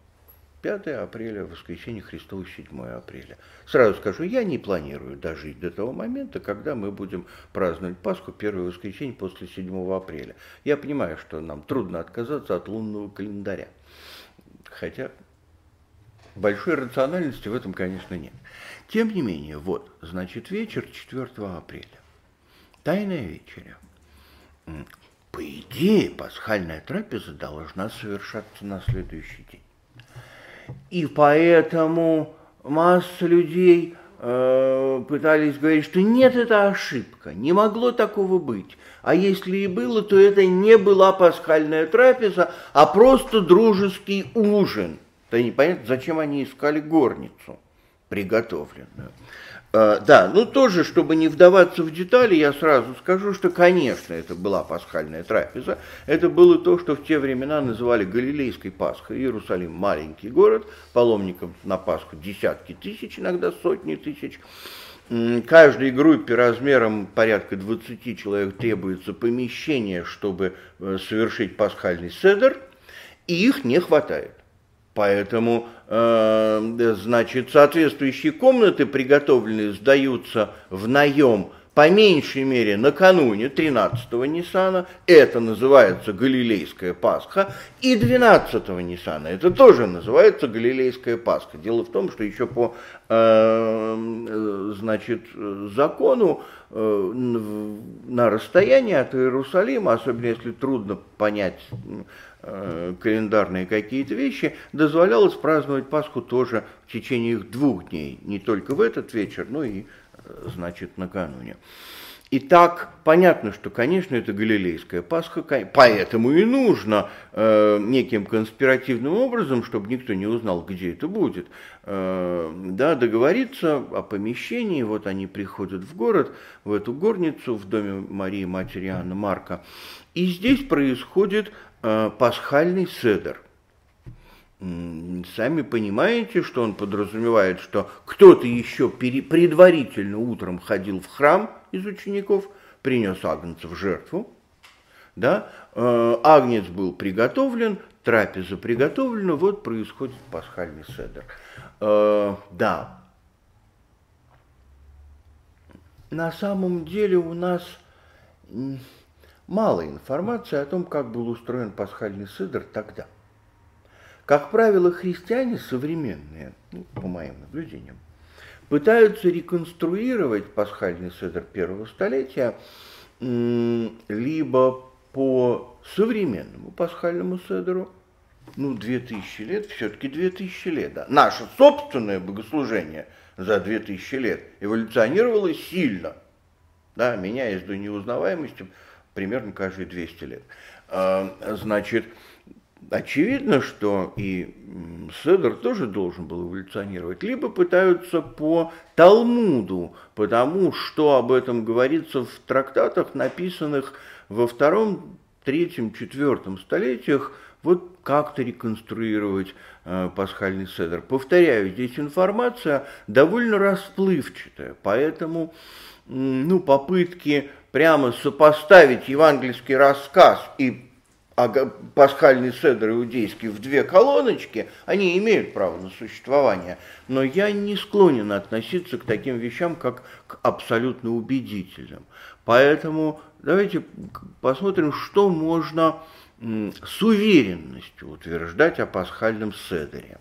5 апреля, воскресенье Христово 7 апреля. Сразу скажу, я не планирую дожить до того момента, когда мы будем праздновать Пасху, первое воскресенье после 7 апреля. Я понимаю, что нам трудно отказаться от лунного календаря. Хотя большой рациональности в этом, конечно, нет. Тем не менее, вот, значит, вечер 4 апреля. Тайная вечеря. По идее, пасхальная трапеза должна совершаться на следующий день. И поэтому масса людей э, пытались говорить, что нет, это ошибка, не могло такого быть. А если и было, то это не была пасхальная трапеза, а просто дружеский ужин. То непонятно, зачем они искали горницу. приготовленную. А, да, ну тоже, чтобы не вдаваться в детали, я сразу скажу, что, конечно, это была пасхальная трапеза. Это было то, что в те времена называли Галилейской Пасхой. Иерусалим – маленький город, паломников на Пасху десятки тысяч, иногда сотни тысяч. Каждой группе размером порядка 20 человек требуется помещение, чтобы э, совершить пасхальный седер, и их не хватает. Поэтому, э, значит, соответствующие комнаты приготовленные сдаются в наем по меньшей мере накануне 13-го Ниссана, это называется Галилейская Пасха, и 12-го Ниссана, это тоже называется Галилейская Пасха. Дело в том, что еще по э, значит, закону э, на расстоянии от Иерусалима, особенно если трудно понять Э, календарные какие-то вещи, дозволялось праздновать Пасху тоже в течение их двух дней, не только в этот вечер, но и, э, значит, накануне. И так понятно, что, конечно, это Галилейская Пасха, поэтому и нужно э, неким конспиративным образом, чтобы никто не узнал, где это будет, э, да, договориться о помещении. Вот они приходят в город, в эту горницу, в доме Марии, матери Анны Марка. И здесь происходит Э, пасхальный седер. Сами понимаете, что он подразумевает, что кто-то еще предварительно утром ходил в храм из учеников, принес агнца в жертву, да, э, агнец был приготовлен, трапеза приготовлена, вот происходит пасхальный седер. Э, да, на самом деле у нас мало информации о том, как был устроен пасхальный сидр тогда. Как правило, христиане современные, ну, по моим наблюдениям, пытаются реконструировать пасхальный седр первого столетия либо по современному пасхальному седру, ну, 2000 лет, все-таки 2000 лет, да. Наше собственное богослужение за 2000 лет эволюционировало сильно, да, меняясь до неузнаваемости примерно каждые 200 лет. А, значит, очевидно, что и Седр тоже должен был эволюционировать, либо пытаются по Талмуду, потому что об этом говорится в трактатах, написанных во втором, третьем, четвертом столетиях, вот как-то реконструировать э, пасхальный седр. Повторяю, здесь информация довольно расплывчатая, поэтому ну, попытки прямо сопоставить евангельский рассказ и пасхальный седр иудейский в две колоночки, они имеют право на существование. Но я не склонен относиться к таким вещам, как к абсолютно убедительным. Поэтому давайте посмотрим, что можно с уверенностью утверждать о пасхальном седере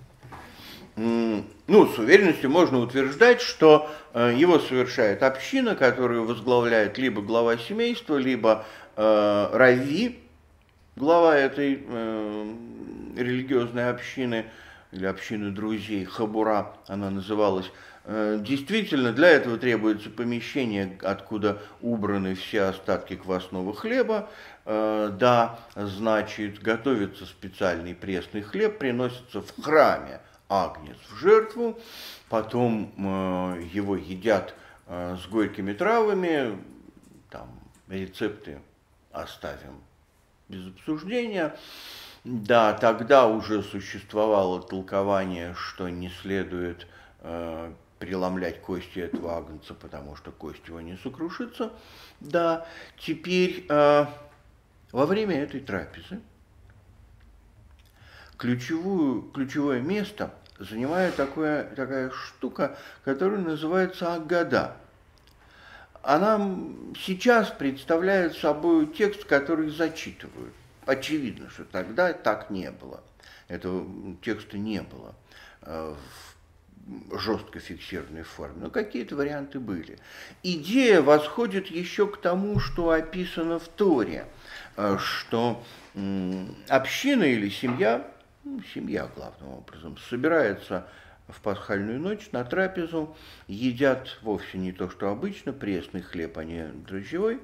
ну, с уверенностью можно утверждать, что э, его совершает община, которую возглавляет либо глава семейства, либо э, рави, глава этой э, религиозной общины или общины друзей, Хабура она называлась. Э, действительно, для этого требуется помещение, откуда убраны все остатки квасного хлеба. Э, да, значит, готовится специальный пресный хлеб, приносится в храме агнец в жертву, потом э, его едят э, с горькими травами, там рецепты оставим без обсуждения. Да, тогда уже существовало толкование, что не следует э, преломлять кости этого агнца, потому что кость его не сокрушится. Да, теперь э, во время этой трапезы ключевую, ключевое место занимает такое, такая штука, которая называется Агада. Она сейчас представляет собой текст, который зачитывают. Очевидно, что тогда так не было. Этого текста не было э, в жестко фиксированной форме, но какие-то варианты были. Идея восходит еще к тому, что описано в Торе, э, что община или семья ну, семья главным образом, собирается в пасхальную ночь на трапезу, едят вовсе не то, что обычно, пресный хлеб, а не дрожжевой,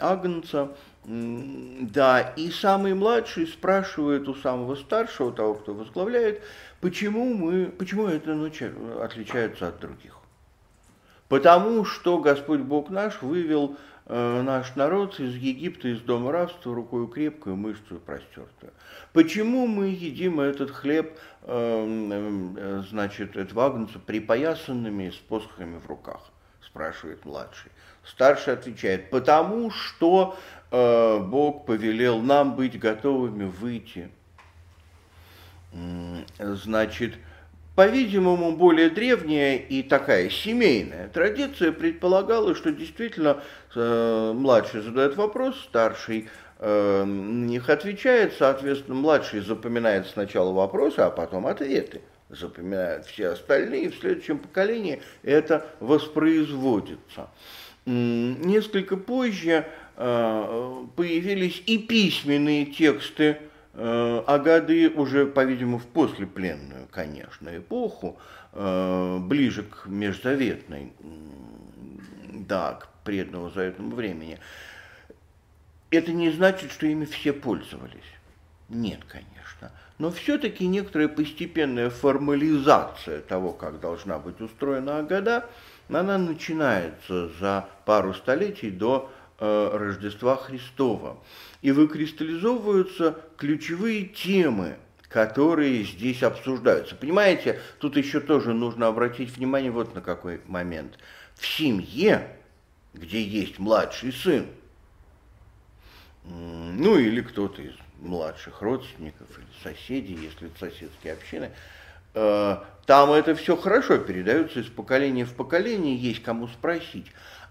Агнца. Да, и самый младший спрашивает у самого старшего, того, кто возглавляет, почему мы, почему эта ночь отличается от других. Потому что Господь Бог наш вывел э, наш народ из Египта, из дома рабства, рукою крепкую, мышцу простертую. Почему мы едим этот хлеб, э, э, значит, этого агнца припоясанными с посохами в руках? Спрашивает младший. Старший отвечает, потому что э, Бог повелел нам быть готовыми выйти. Значит, по-видимому, более древняя и такая семейная традиция предполагала, что действительно э, младший задает вопрос, старший на них отвечает, соответственно, младший запоминает сначала вопросы, а потом ответы. Запоминают все остальные, в следующем поколении это воспроизводится. Несколько позже э, появились и письменные тексты Э, Агады уже, по-видимому, в послепленную, конечно, эпоху, э, ближе к межзаветной, да, к предному заветному времени. Это не значит, что ими все пользовались. Нет, конечно. Но все-таки некоторая постепенная формализация того, как должна быть устроена Агада, она начинается за пару столетий до э, Рождества Христова и выкристаллизовываются ключевые темы, которые здесь обсуждаются. Понимаете, тут еще тоже нужно обратить внимание вот на какой момент. В семье, где есть младший сын, ну или кто-то из младших родственников или соседей, если это соседские общины, э, там это все хорошо передается из поколения в поколение, есть кому спросить.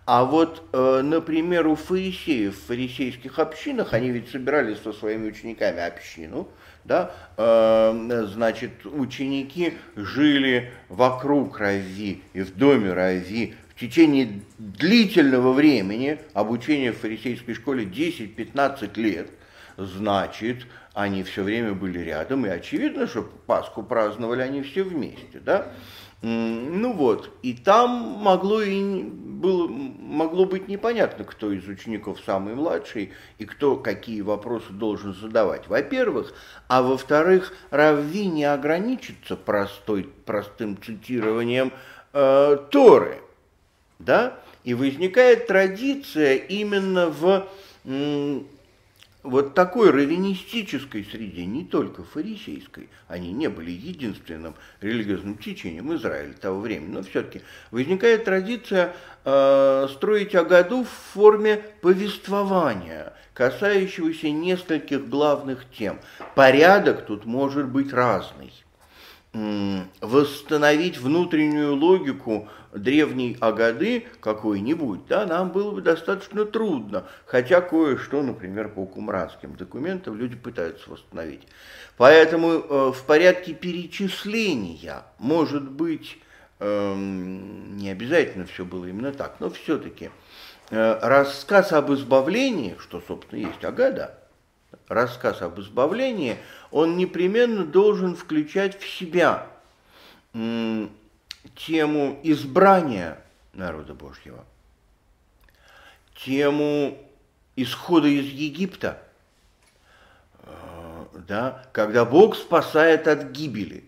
А вот, э, например, у фарисеев в фарисейских общинах, они ведь собирали со своими учениками общину, да, э, значит, ученики жили вокруг Рави и в доме Рави течение длительного времени, обучение в фарисейской школе 10-15 лет, значит, они все время были рядом, и очевидно, что Пасху праздновали они все вместе, да, ну вот, и там могло, и было, могло быть непонятно, кто из учеников самый младший и кто какие вопросы должен задавать. Во-первых, а во-вторых, Равви не ограничится простой, простым цитированием э, Торы, да, и возникает традиция именно в вот такой раввинистической среде, не только фарисейской, они не были единственным религиозным течением Израиля того времени, но все-таки возникает традиция э, строить Агаду в форме повествования, касающегося нескольких главных тем. Порядок тут может быть разный восстановить внутреннюю логику древней Агады какой-нибудь, да, нам было бы достаточно трудно, хотя кое-что, например, по кумранским документам люди пытаются восстановить. Поэтому э, в порядке перечисления, может быть, э, не обязательно все было именно так, но все-таки э, рассказ об избавлении, что, собственно, есть Агада, рассказ об избавлении, он непременно должен включать в себя тему избрания народа Божьего, тему исхода из Египта, э, да, когда Бог спасает от гибели,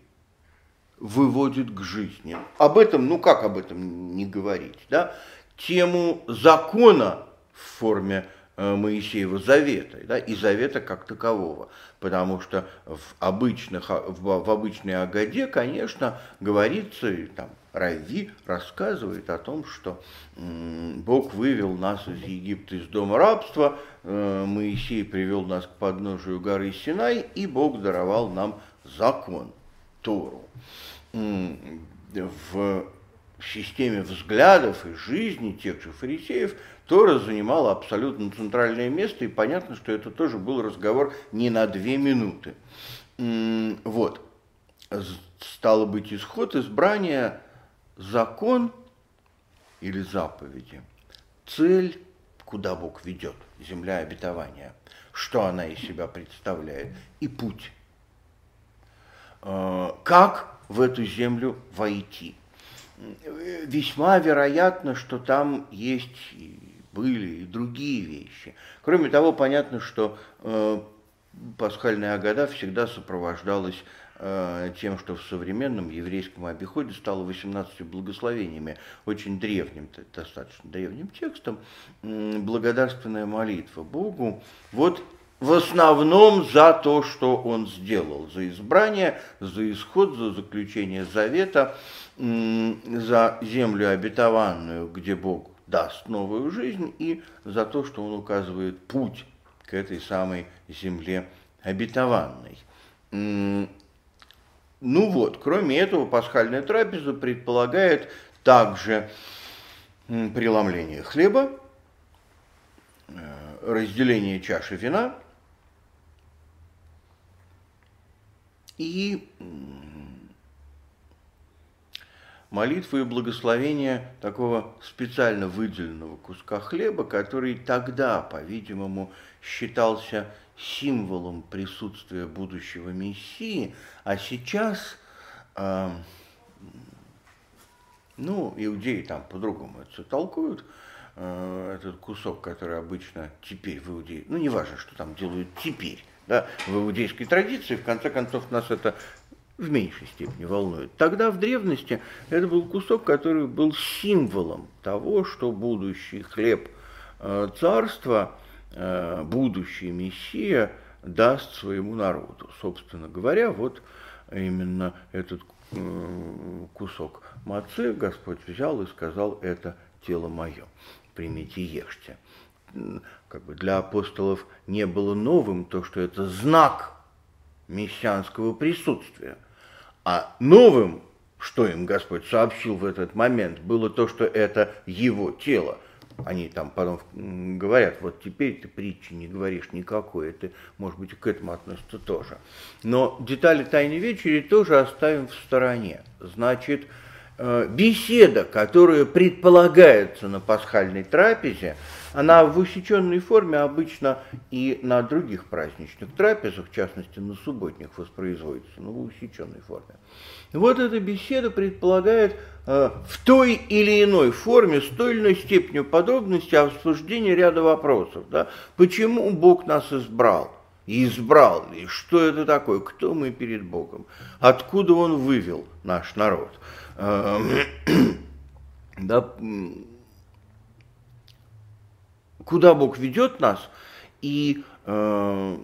выводит к жизни. Об этом, ну как об этом не говорить, да? Тему закона в форме Моисеева завета, да, и завета как такового. Потому что в, обычных, в, в обычной Агаде, конечно, говорится, и там Рави рассказывает о том, что Бог вывел нас из Египта, из дома рабства, э, Моисей привел нас к подножию горы Синай, и Бог даровал нам закон, Тору. В системе взглядов и жизни тех же фарисеев Тора занимала абсолютно центральное место, и понятно, что это тоже был разговор не на две минуты. Вот. Стало быть, исход избрания, закон или заповеди, цель, куда Бог ведет, земля обетования, что она из себя представляет, и путь. А, как в эту землю войти? Весьма вероятно, что там есть были и другие вещи. Кроме того, понятно, что э, пасхальная Агада всегда сопровождалась э, тем, что в современном еврейском обиходе стало 18 благословениями, очень древним, достаточно древним текстом, благодарственная молитва Богу. Вот в основном за то, что он сделал, за избрание, за исход, за заключение завета, за землю обетованную, где Бог даст новую жизнь, и за то, что он указывает путь к этой самой земле обетованной. Ну вот, кроме этого, пасхальная трапеза предполагает также преломление хлеба, э, разделение чаши вина – и молитву и благословение такого специально выделенного куска хлеба, который тогда, по-видимому, считался символом присутствия будущего Мессии, а сейчас, э, ну, иудеи там по-другому это толкуют, э, этот кусок, который обычно теперь в Иудее, ну, не важно, что там делают теперь, да, в иудейской традиции, в конце концов, нас это в меньшей степени волнует. Тогда в древности это был кусок, который был символом того, что будущий хлеб э, царства, э, будущий Мессия даст своему народу. Собственно говоря, вот именно этот э, кусок мацы Господь взял и сказал, это тело мое, примите ешьте как бы для апостолов не было новым то, что это знак мессианского присутствия. А новым, что им Господь сообщил в этот момент, было то, что это его тело. Они там потом говорят, вот теперь ты притчи не говоришь никакой, это, может быть, к этому относится тоже. Но детали Тайной Вечери тоже оставим в стороне. Значит, Э, беседа, которая предполагается на пасхальной трапезе, она в усеченной форме обычно и на других праздничных трапезах, в частности на субботних, воспроизводится, но в усеченной форме. Вот эта беседа предполагает э, в той или иной форме, с той или иной степенью подробности обсуждение ряда вопросов. Да? Почему Бог нас избрал? избрал ли? Что это такое? Кто мы перед Богом? Откуда Он вывел наш народ? Эм, да, куда Бог ведет нас и э,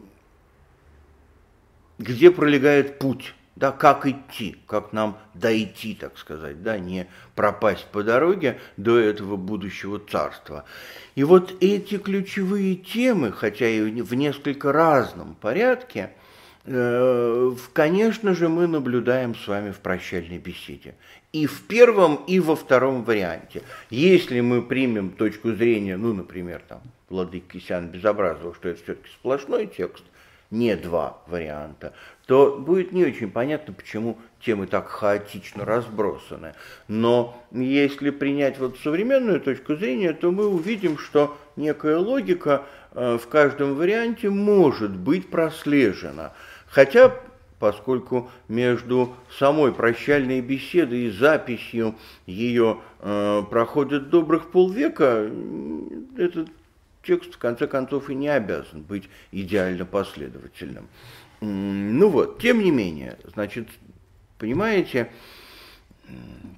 где пролегает путь, да, как идти, как нам дойти, так сказать, да, не пропасть по дороге до этого будущего царства. И вот эти ключевые темы, хотя и в несколько разном порядке, э, Конечно же, мы наблюдаем с вами в прощальной беседе и в первом, и во втором варианте. Если мы примем точку зрения, ну, например, там, Владыки Кисян Безобразова, что это все-таки сплошной текст, не два варианта, то будет не очень понятно, почему темы так хаотично разбросаны. Но если принять вот современную точку зрения, то мы увидим, что некая логика э, в каждом варианте может быть прослежена. Хотя поскольку между самой прощальной беседой и записью ее э, проходит добрых полвека, этот текст в конце концов и не обязан быть идеально последовательным. Ну вот, тем не менее, значит, понимаете,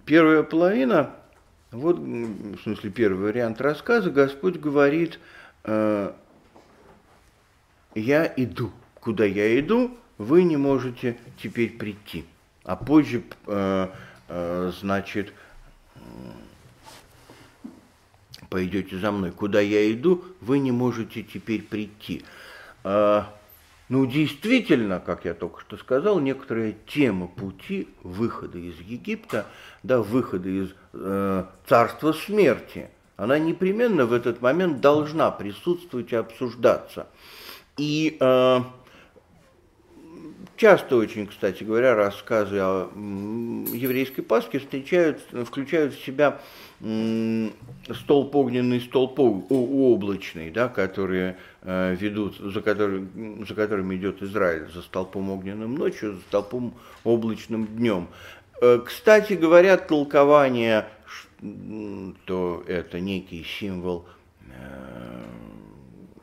первая половина, вот, в смысле, первый вариант рассказа, Господь говорит, э, я иду. Куда я иду? Вы не можете теперь прийти. А позже, э, э, значит, пойдете за мной. Куда я иду, вы не можете теперь прийти. Э, ну, действительно, как я только что сказал, некоторая тема пути выхода из Египта, да, выхода из э, царства смерти, она непременно в этот момент должна присутствовать и обсуждаться. И э, Часто очень, кстати говоря, рассказы о еврейской Пасхе встречают, включают в себя столб огненный, столб облачный, да, которые э, ведут, за, который, за которым идет Израиль, за столпом огненным ночью, за столпом облачным днем. Э, кстати говоря, толкование, что это некий символ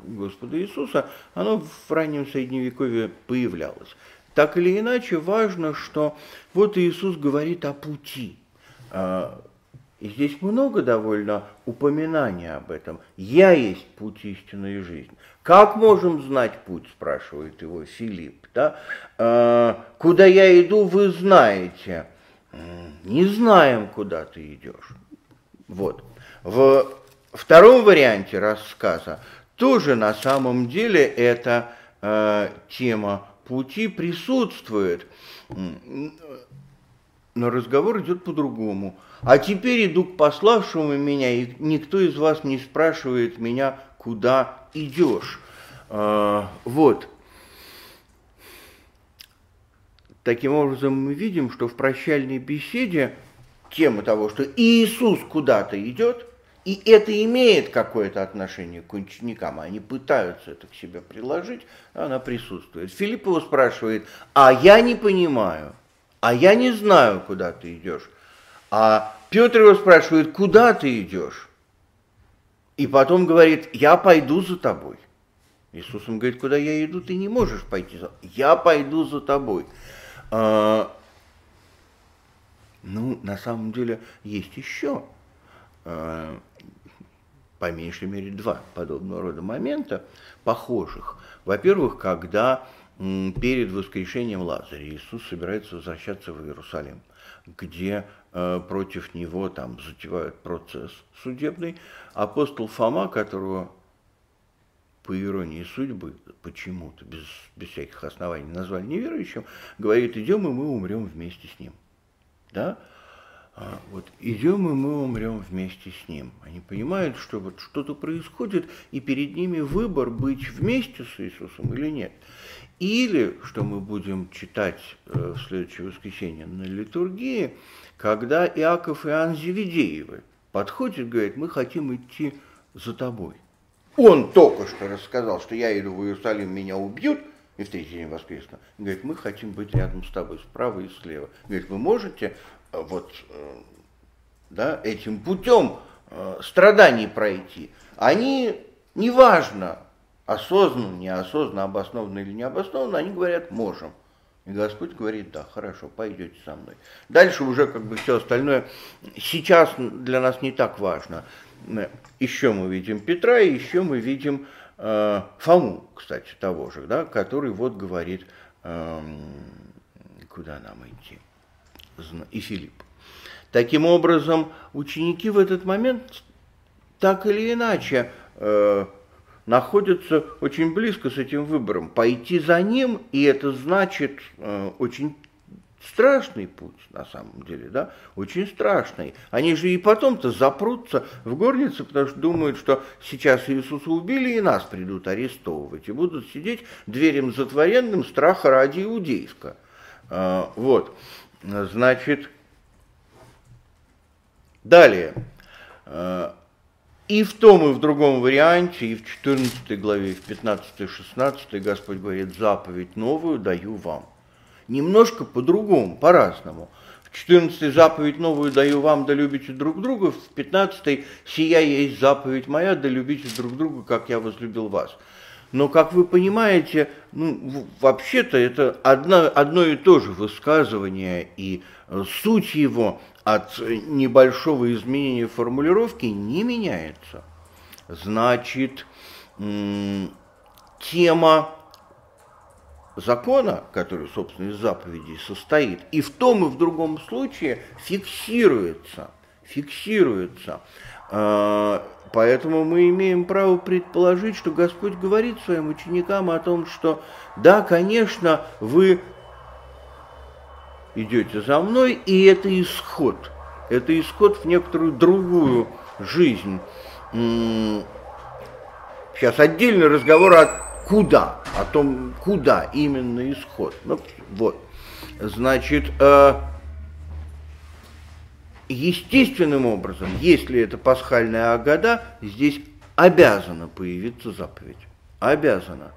Господа Иисуса, оно в раннем Средневековье появлялось. Так или иначе, важно, что вот Иисус говорит о пути. А, и здесь много довольно упоминаний об этом. «Я есть путь истины и жизнь». Как можем знать путь, спрашивает его Филипп. Да? А, «Куда я иду, вы знаете». Не знаем, куда ты идешь. Вот. В втором варианте рассказа тоже на самом деле эта э, тема пути присутствует. Но разговор идет по-другому. А теперь иду к пославшему меня, и никто из вас не спрашивает меня, куда идешь. Э, вот. Таким образом, мы видим, что в прощальной беседе тема того, что Иисус куда-то идет, и это имеет какое-то отношение к ученикам, они пытаются это к себе приложить, она присутствует. Филипп его спрашивает, а я не понимаю, а я не знаю, куда ты идешь. А Петр его спрашивает, куда ты идешь? И потом говорит, я пойду за тобой. Иисус ему говорит, куда я иду, ты не можешь пойти за Я пойду за тобой. А, ну, на самом деле, есть еще а, по меньшей мере два подобного рода момента, похожих. Во-первых, когда перед воскрешением Лазаря Иисус собирается возвращаться в Иерусалим, где э, против него там затевают процесс судебный. Апостол Фома, которого по иронии судьбы, почему-то, без, без всяких оснований назвали неверующим, говорит, идем, и мы умрем вместе с ним. Да? А, вот идем и мы умрем вместе с ним. Они понимают, что вот что-то происходит, и перед ними выбор быть вместе с Иисусом или нет. Или, что мы будем читать э, в следующее воскресенье на литургии, когда Иаков и Иоанн Зеведеевы подходят и говорят, мы хотим идти за тобой. Он только что рассказал, что я иду в Иерусалим, меня убьют, и в третий день воскресно. Говорит, мы хотим быть рядом с тобой, справа и слева. Говорит, вы можете вот э, да, этим путем э, страданий пройти, они, неважно, осознанно, неосознанно, обоснованно или необоснованно, они говорят, можем. И Господь говорит, да, хорошо, пойдете со мной. Дальше уже как бы все остальное сейчас для нас не так важно. Еще мы видим Петра, и еще мы видим э, Фому, кстати, того же, да, который вот говорит, э, куда нам идти и Филипп. Таким образом, ученики в этот момент так или иначе э, находятся очень близко с этим выбором. Пойти за ним, и это значит э, очень страшный путь, на самом деле, да, очень страшный. Они же и потом-то запрутся в горнице, потому что думают, что сейчас Иисуса убили, и нас придут арестовывать, и будут сидеть дверем затворенным страха ради иудейска. Э, вот. Значит, далее. И в том, и в другом варианте, и в 14 главе, и в 15, 16 Господь говорит, заповедь новую даю вам. Немножко по-другому, по-разному. В 14 заповедь новую даю вам, да любите друг друга. В 15 сия есть заповедь моя, да любите друг друга, как я возлюбил вас. Но, как вы понимаете, ну, вообще-то это одно, одно и то же высказывание, и э, суть его от небольшого изменения формулировки не меняется. Значит, тема закона, который, собственно, из заповедей состоит, и в том и в другом случае фиксируется, фиксируется. А, Поэтому мы имеем право предположить, что Господь говорит своим ученикам о том, что да, конечно, вы идете за мной, и это исход. Это исход в некоторую другую жизнь. Сейчас отдельный разговор о куда, о том, куда именно исход. Ну, вот. Значит, э, естественным образом, если это пасхальная Агада, здесь обязана появиться заповедь. Обязана.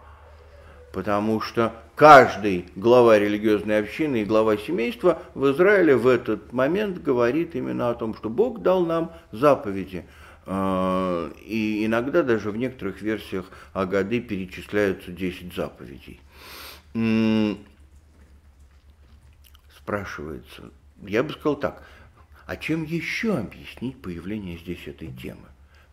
Потому что каждый глава религиозной общины и глава семейства в Израиле в этот момент говорит именно о том, что Бог дал нам заповеди. А, и иногда даже в некоторых версиях Агады перечисляются 10 заповедей. Спрашивается, я бы сказал так, а чем еще объяснить появление здесь этой темы?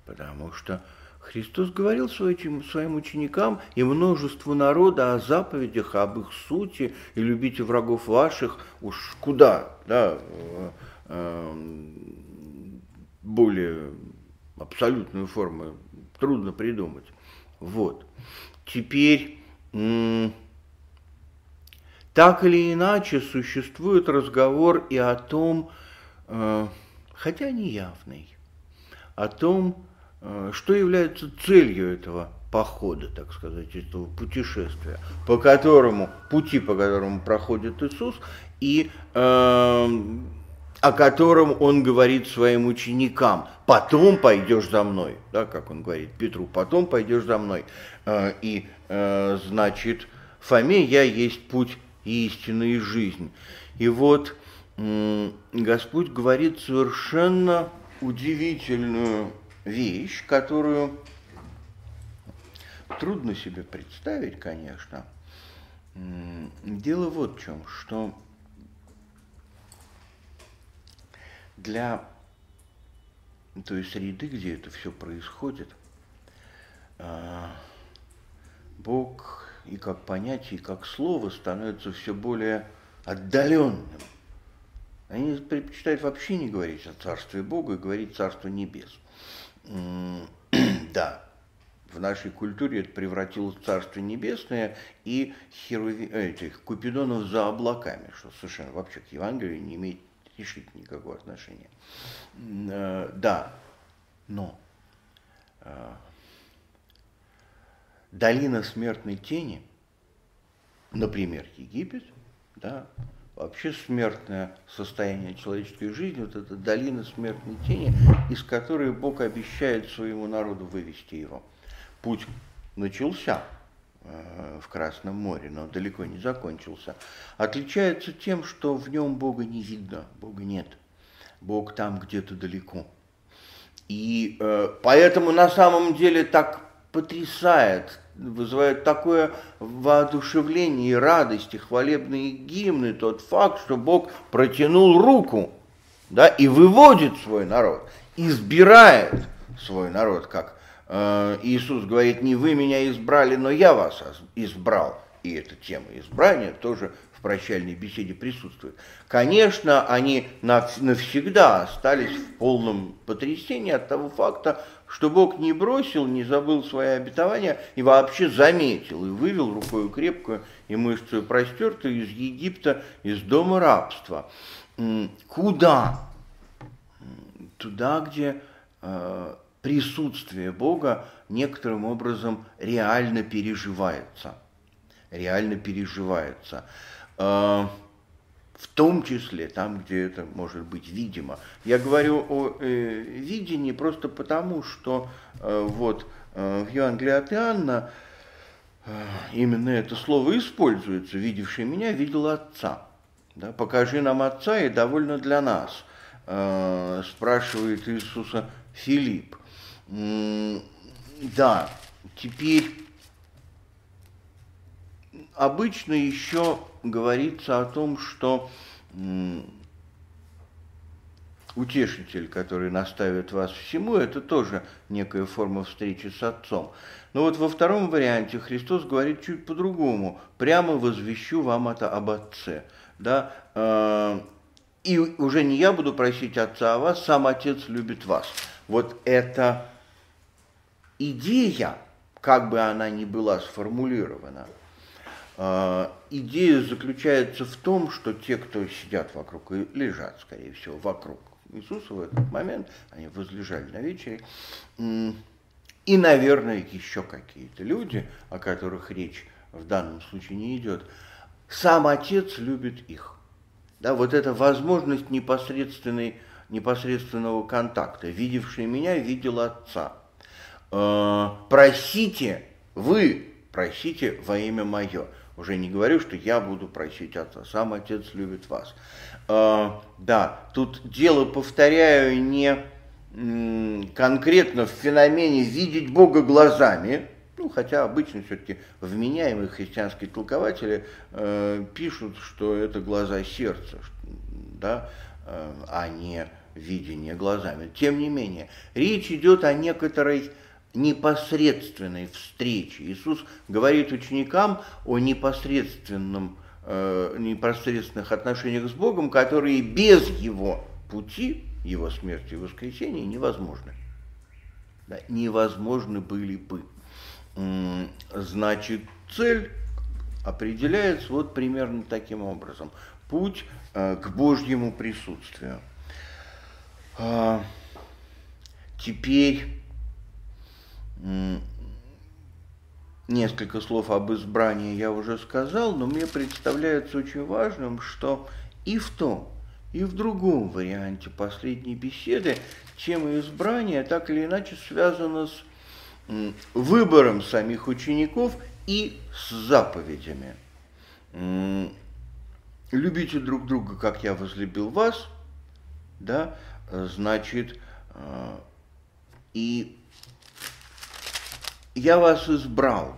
Потому что Христос говорил своим, своим ученикам и множеству народа о заповедях, об их сути, и любите врагов ваших, уж куда, да, э, э, более абсолютную форму трудно придумать. Вот. Теперь, так или иначе, существует разговор и о том, э, хотя неявный, о том, Э, что является целью этого похода, так сказать, этого путешествия, по которому, пути, по которому проходит Иисус, и э, о котором он говорит своим ученикам, потом пойдешь за мной, да, как он говорит Петру, потом пойдешь за мной. Э, и, э, значит, Фоме я есть путь и истина жизнь. И вот э, Господь говорит совершенно удивительную вещь, которую трудно себе представить, конечно. Дело вот в чем, что для той среды, где это все происходит, а, Бог и как понятие, и как слово становится все более отдаленным. Они предпочитают вообще не говорить о Царстве Бога и говорить Царство Небес. Да, в нашей культуре это превратилось в Царство Небесное и херуви... этих купидонов за облаками, что совершенно вообще к Евангелию не имеет решительно никакого отношения. Э, да, но э, долина смертной тени, например, Египет, да, вообще смертное состояние человеческой жизни, вот эта долина смертной тени, из которой Бог обещает своему народу вывести его. Путь начался э, в Красном море, но далеко не закончился. Отличается тем, что в нем Бога не видно, Бога нет. Бог там где-то далеко. И э, поэтому на самом деле так потрясает вызывает такое воодушевление и радость, и хвалебные гимны, тот факт, что Бог протянул руку да, и выводит свой народ, избирает свой народ, как э, Иисус говорит, не вы меня избрали, но я вас избрал. И эта тема избрания тоже в прощальной беседе присутствует. Конечно, они навсегда остались в полном потрясении от того факта, что Бог не бросил, не забыл свои обетования и вообще заметил и вывел рукою крепкую и мышцу простертую из Египта, из дома рабства. Куда? Туда, где э, присутствие Бога некоторым образом реально переживается. Реально переживается. В том числе там, где это может быть видимо. Я говорю о э, видении просто потому, что э, вот э, в Евангелии от Иоанна э, именно это слово используется. Видевший меня видел Отца. Да? Покажи нам Отца, и довольно для нас, э, спрашивает Иисуса Филипп. Да, теперь обычно еще говорится о том, что утешитель, который наставит вас всему, это тоже некая форма встречи с Отцом. Но вот во втором варианте Христос говорит чуть по-другому. Прямо возвещу вам это об Отце. Да? А, и уже не я буду просить Отца о вас, сам Отец любит вас. Вот эта идея, как бы она ни была сформулирована – а, идея заключается в том, что те, кто сидят вокруг и лежат, скорее всего, вокруг Иисуса в этот момент, они возлежали на вечере, и, наверное, еще какие-то люди, о которых речь в данном случае не идет, сам Отец любит их. Да, вот эта возможность непосредственной, непосредственного контакта. Видевший меня видел Отца. А, просите, вы просите во имя Мое. Уже не говорю, что я буду просить Отца, сам Отец любит вас. Э, да, тут дело, повторяю, не конкретно в феномене видеть Бога глазами, ну, хотя обычно все-таки вменяемые христианские толкователи э, пишут, что это глаза сердца, да, э, а не видение глазами. Тем не менее, речь идет о некоторой непосредственной встрече. Иисус говорит ученикам о непосредственном, э, непосредственных отношениях с Богом, которые без Его пути, Его смерти и воскресения невозможны. Да, невозможны были бы. Значит, цель определяется вот примерно таким образом. Путь э, к Божьему присутствию. А, теперь несколько слов об избрании я уже сказал, но мне представляется очень важным, что и в том, и в другом варианте последней беседы тема избрания так или иначе связана с выбором самих учеников и с заповедями. Любите друг друга, как я возлюбил вас, да, значит, э, и я вас избрал.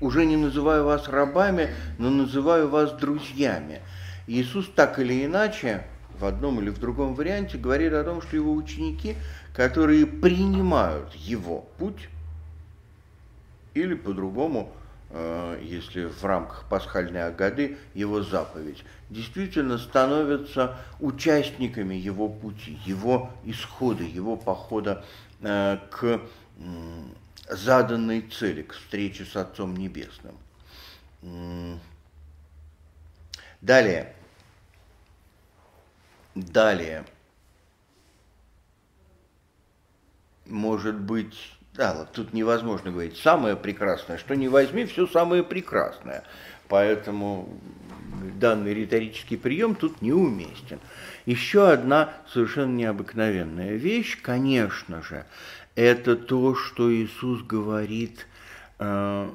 Уже не называю вас рабами, но называю вас друзьями. Иисус так или иначе, в одном или в другом варианте, говорит о том, что его ученики, которые принимают его путь, или по-другому, э, если в рамках пасхальной Агады, его заповедь, действительно становятся участниками его пути, его исхода, его похода э, к заданной цели, к встрече с Отцом Небесным. Далее. Далее. Может быть, да, тут невозможно говорить самое прекрасное, что не возьми, все самое прекрасное. Поэтому данный риторический прием тут неуместен. Еще одна совершенно необыкновенная вещь, конечно же, это то, что Иисус говорит, э,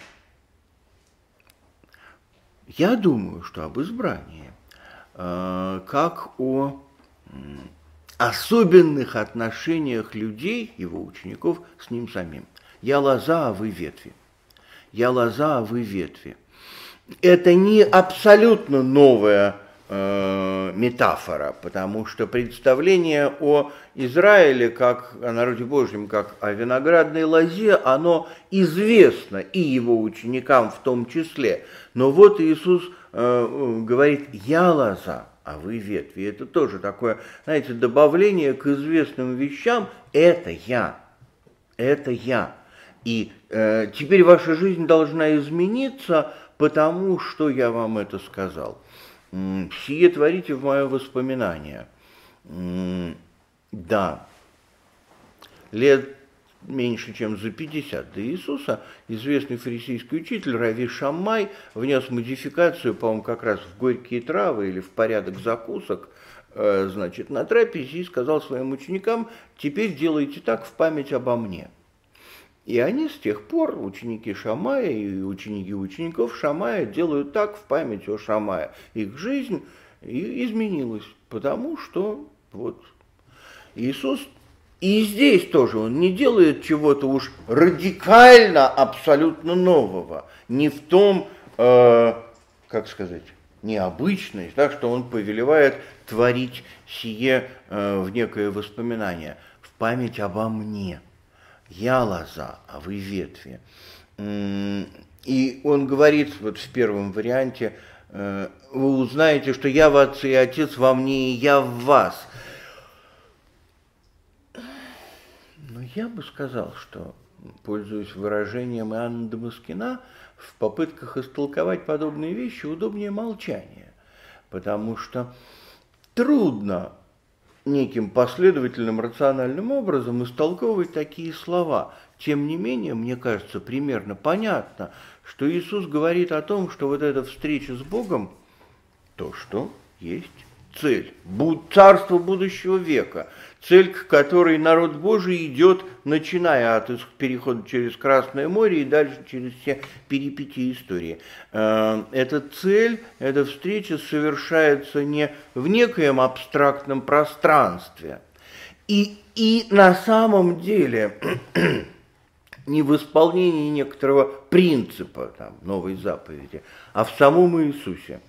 я думаю, что об избрании, э, как о особенных отношениях людей, его учеников, с ним самим. Я лоза, а вы ветви. Я лоза, а вы ветви. Это не абсолютно новая Э, метафора, потому что представление о Израиле как о народе Божьем, как о виноградной лозе, оно известно и его ученикам в том числе. Но вот Иисус э, говорит «я лоза», а вы ветви. Это тоже такое, знаете, добавление к известным вещам «это я», «это я». И э, теперь ваша жизнь должна измениться, потому что я вам это сказал – Сие творите в мое воспоминание. Да, лет меньше, чем за 50 до Иисуса, известный фарисейский учитель Рави Шаммай внес модификацию, по-моему, как раз в горькие травы или в порядок закусок, э, значит, на трапезе и сказал своим ученикам, теперь делайте так в память обо мне – и они с тех пор, ученики Шамая и ученики учеников Шамая, делают так в память о Шамая. Их жизнь изменилась, потому что вот Иисус и здесь тоже он не делает чего-то уж радикально абсолютно нового. Не в том, э, как сказать, необычность, да, что он повелевает творить сие э, в некое воспоминание, в память обо мне – я лоза, а вы ветви. И он говорит вот в первом варианте, э, вы узнаете, что я в Отце и Отец во мне, и я в вас. Но я бы сказал, что, пользуясь выражением Иоанна Дамаскина, в попытках истолковать подобные вещи удобнее молчание, потому что трудно неким последовательным рациональным образом истолковывать такие слова. Тем не менее, мне кажется, примерно понятно, что Иисус говорит о том, что вот эта встреча с Богом, то, что есть цель, царство будущего века, цель, к которой народ Божий идет, начиная от перехода через Красное море и дальше через все перипетии истории. Э, эта цель, эта встреча совершается не в некоем абстрактном пространстве, И, и на самом деле не в исполнении некоторого принципа там, новой заповеди, а в самом Иисусе.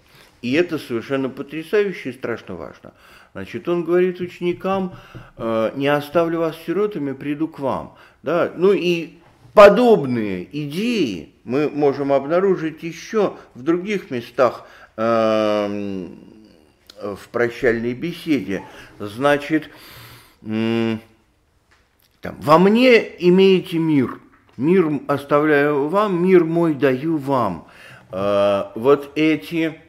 И это совершенно потрясающе и страшно важно. Значит, он говорит ученикам, э, не оставлю вас сиротами, приду к вам. Да? Ну и подобные идеи мы можем обнаружить еще в других местах э, в прощальной беседе. Значит, там, во мне имеете мир, мир оставляю вам, мир мой даю вам. Э, вот эти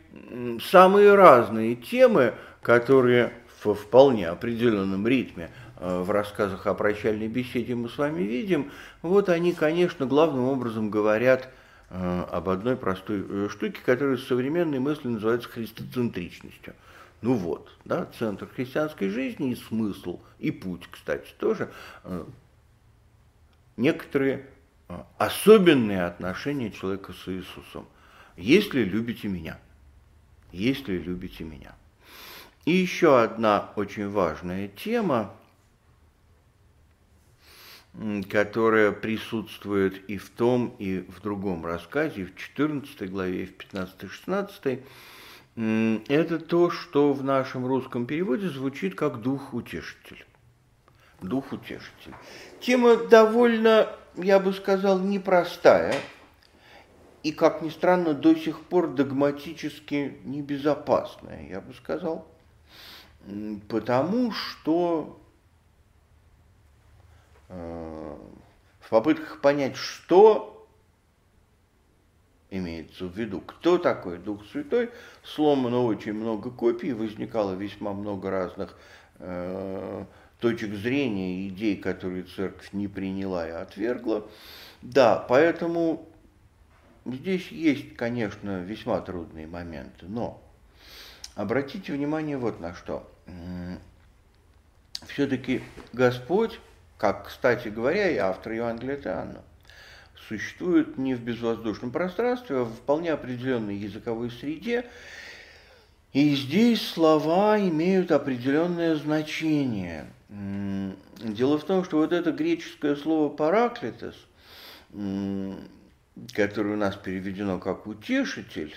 самые разные темы, которые в вполне определенном ритме э, в рассказах о прощальной беседе мы с вами видим, вот они, конечно, главным образом говорят э, об одной простой э, штуке, которая в современной мысли называется христоцентричностью. Ну вот, да, центр христианской жизни и смысл, и путь, кстати, тоже некоторые особенные отношения человека с Иисусом. Если любите меня, если любите меня. И еще одна очень важная тема, которая присутствует и в том, и в другом рассказе, в 14 главе, и в 15-16, это то, что в нашем русском переводе звучит как «дух-утешитель». Дух-утешитель. Тема довольно, я бы сказал, непростая, и, как ни странно, до сих пор догматически небезопасная, я бы сказал. Потому что э, в попытках понять, что имеется в виду, кто такой Дух Святой, сломано очень много копий, возникало весьма много разных э, точек зрения, идей, которые церковь не приняла и отвергла. Да, поэтому здесь есть, конечно, весьма трудные моменты, но обратите внимание вот на что все-таки Господь, как, кстати говоря, и автор Евангелия Иоанна, существует не в безвоздушном пространстве, а в вполне определенной языковой среде, и здесь слова имеют определенное значение. Дело в том, что вот это греческое слово «параклитос», которое у нас переведено как «утешитель»,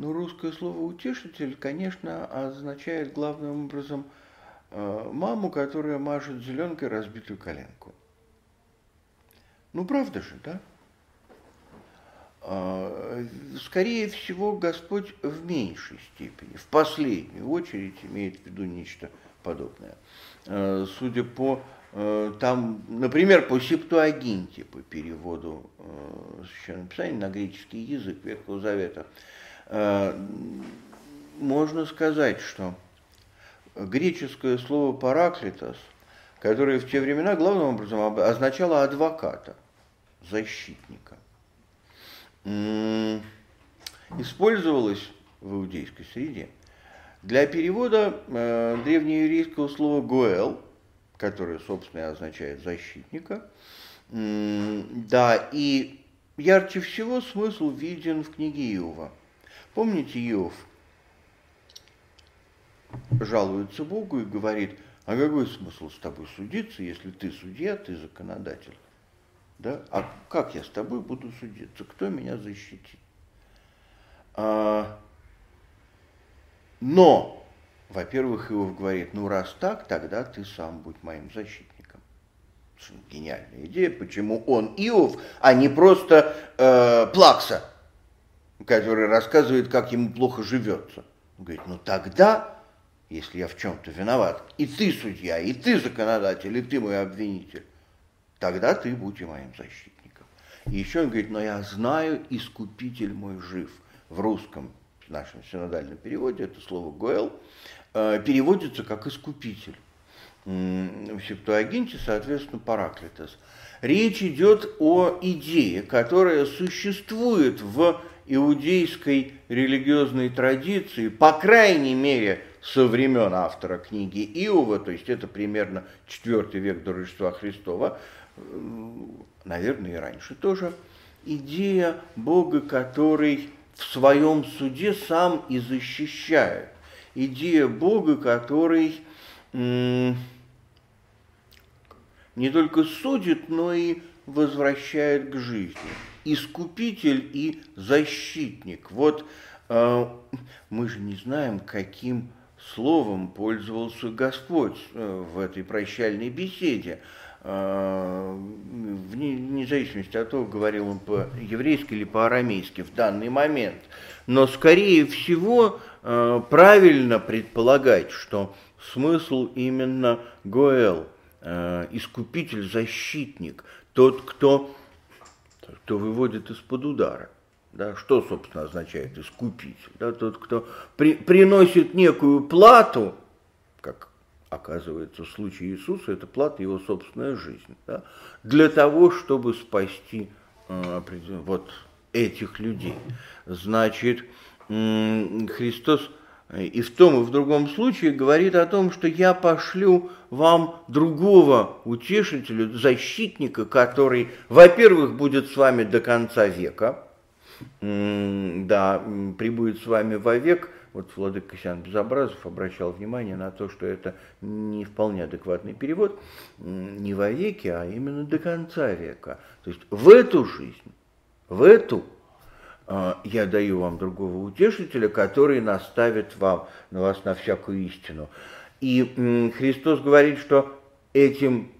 Ну, русское слово «утешитель», конечно, означает главным образом э, маму, которая мажет зеленкой разбитую коленку. Ну, правда же, да? А, скорее всего, Господь в меньшей степени, в последнюю очередь имеет в виду нечто подобное. Э, судя по э, там, например, по Септуагинте, по переводу Священного Писания на греческий язык Ветхого Завета, Э, можно сказать, что греческое слово «параклитос», которое в те времена главным образом означало адвоката, защитника, использовалось в иудейской среде для перевода э, древнееврейского слова «гоэл», которое, собственно, означает «защитника». Да, и ярче всего смысл виден в книге Иова – Помните, Иов жалуется Богу и говорит, а какой смысл с тобой судиться, если ты судья, ты законодатель? Да? А как я с тобой буду судиться? Кто меня защитит? А, но, во-первых, Иов говорит, ну раз так, тогда ты сам будь моим защитником. Гениальная идея, почему он Иов, а не просто э, Плакса который рассказывает, как ему плохо живется. Он говорит, ну тогда, если я в чем-то виноват, и ты судья, и ты законодатель, и ты мой обвинитель, тогда ты будь и моим защитником. И еще он говорит, но я знаю, искупитель мой жив. В русском, в нашем синодальном переводе, это слово «гоэл», э, переводится как «искупитель». В Септуагинте, соответственно, «параклитос». Речь идет о идее, которая существует в иудейской религиозной традиции, по крайней мере, со времен автора книги Иова, то есть это примерно IV век до Рождества Христова, наверное, и раньше тоже, идея Бога, который в своем суде сам и защищает. Идея Бога, который не только судит, но и возвращает к жизни. Искупитель и защитник. Вот э, мы же не знаем, каким словом пользовался Господь э, в этой прощальной беседе. Э, вне зависимости от того, говорил он по-еврейски или по-арамейски в данный момент. Но, скорее всего, э, правильно предполагать, что смысл именно Гоэл, искупитель, защитник, тот, кто, кто выводит из-под удара. Да, что, собственно, означает искупитель? Да, тот, кто при, приносит некую плату, оказывается в случае Иисуса, это плата его собственная жизнь, да, для того, чтобы спасти э, вот этих людей. Значит, э, Христос и в том, и в другом случае говорит о том, что я пошлю вам другого утешителя, защитника, который, во-первых, будет с вами до конца века, да, прибудет с вами вовек. Вот Владык Косян Безобразов обращал внимание на то, что это не вполне адекватный перевод, не вовеки, а именно до конца века. То есть в эту жизнь, в эту а, я даю вам другого утешителя, который наставит вам, на вас на всякую истину. И Христос говорит, что этим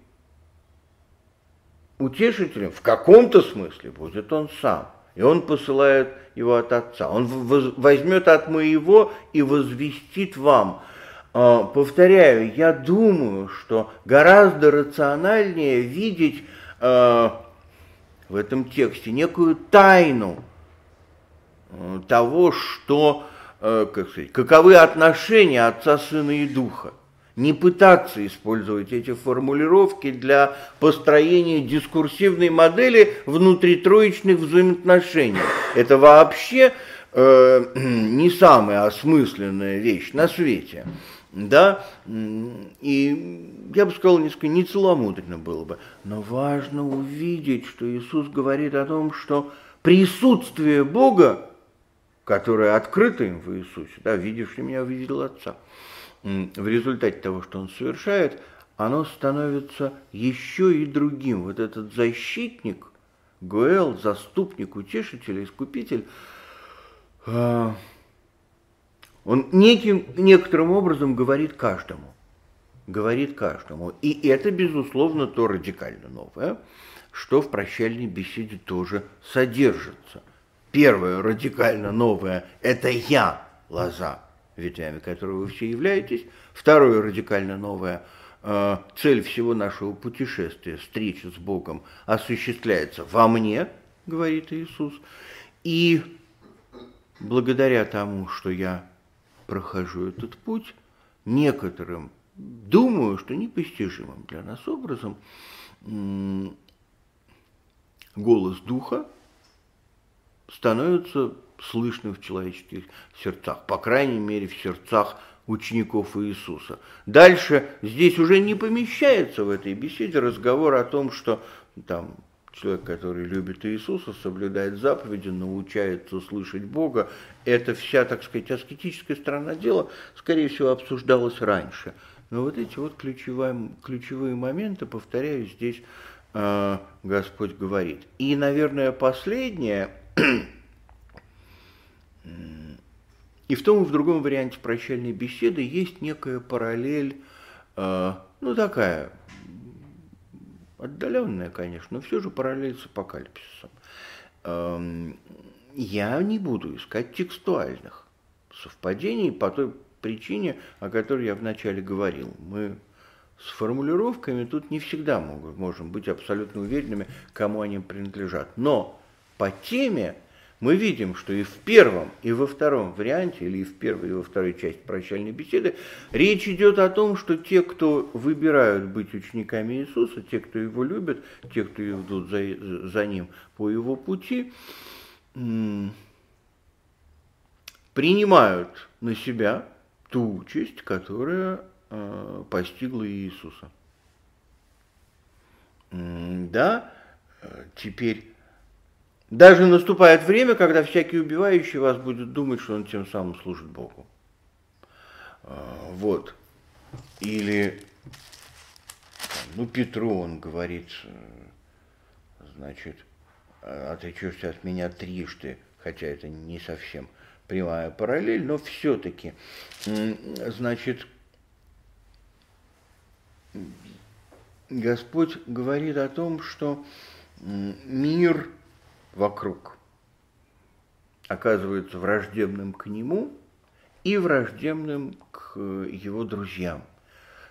утешителем в каком-то смысле будет он сам – и он посылает его от Отца. Он возьмет от моего и возвестит вам. А, повторяю, я думаю, что гораздо рациональнее видеть а, в этом тексте некую тайну а, того, что, как сказать, каковы отношения Отца, Сына и Духа не пытаться использовать эти формулировки для построения дискурсивной модели внутритроечных взаимоотношений. Это вообще э, не самая осмысленная вещь на свете. Да, и я бы сказал, несколько нецеломудренно было бы. Но важно увидеть, что Иисус говорит о том, что присутствие Бога, которое открыто им в Иисусе, да, видевший меня, увидел Отца – в результате того, что он совершает, оно становится еще и другим. Вот этот защитник, Гуэл, заступник, утешитель, искупитель, а, он неким, некоторым образом говорит каждому. Говорит каждому. И это, безусловно, то радикально новое, что в прощальной беседе тоже содержится. Первое радикально новое – это я, лоза, ветвями которого вы все являетесь. Второе радикально новое э, цель всего нашего путешествия, встреча с Богом, осуществляется во мне, говорит Иисус. И благодаря тому, что я прохожу этот путь, некоторым, думаю, что непостижимым для нас образом, голос Духа становится слышны в человеческих сердцах, по крайней мере в сердцах учеников Иисуса. Дальше здесь уже не помещается в этой беседе разговор о том, что там человек, который любит Иисуса, соблюдает заповеди, научается слышать Бога. Это вся, так сказать, аскетическая сторона дела, скорее всего, обсуждалась раньше. Но вот эти вот ключевые, ключевые моменты, повторяю, здесь э, Господь говорит. И, наверное, последнее, и в том и в другом варианте прощальной беседы есть некая параллель, э, ну такая, отдаленная, конечно, но все же параллель с апокалипсисом. Эм, я не буду искать текстуальных совпадений по той причине, о которой я вначале говорил. Мы с формулировками тут не всегда можем быть абсолютно уверенными, кому они принадлежат. Но по теме мы видим, что и в первом, и во втором варианте, или и в первой, и во второй части прощальной беседы, речь идет о том, что те, кто выбирают быть учениками Иисуса, те, кто его любят, те, кто идут за, за ним по его пути, принимают на себя ту участь, которая э, постигла Иисуса. Да, э, теперь Даже наступает время, когда всякий убивающий вас будет думать, что он тем самым служит Богу. А, вот. Или, ну, Петру он говорит, значит, отречешься от меня трижды, хотя это не совсем прямая параллель, но все-таки, значит, Господь говорит о том, что мир вокруг оказывается враждебным к Нему и враждебным к Его друзьям.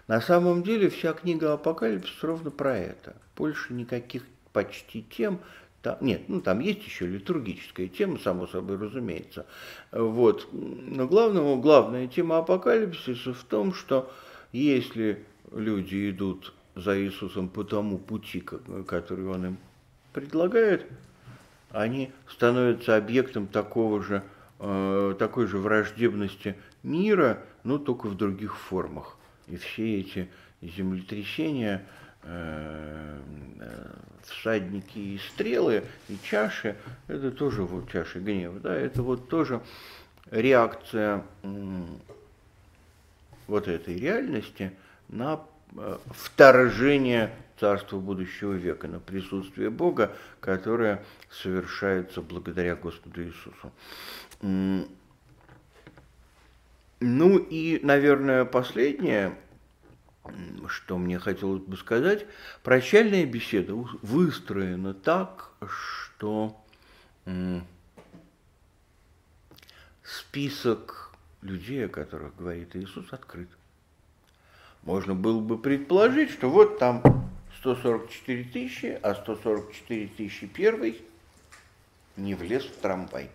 На самом деле вся книга Апокалипсис ровно про это. Больше никаких почти тем, там, нет, ну там есть еще литургическая тема, само собой разумеется. Вот. Но главного, главная тема апокалипсиса в том, что если люди идут за Иисусом по тому пути, который Он им предлагает, они становятся объектом такого же, э, такой же враждебности мира, но только в других формах. И все эти землетрясения – Э, всадники и стрелы, и чаши, это тоже вот чаши гнева, да, это вот тоже реакция вот этой реальности на э, вторжение царства будущего века, на присутствие Бога, которое совершается благодаря Господу Иисусу. Ну и, наверное, последнее – что мне хотелось бы сказать, прощальная беседа выстроена так, что список людей, о которых говорит Иисус, открыт. Можно было бы предположить, что вот там 144 тысячи, а 144 тысячи первый не влез в трамвай.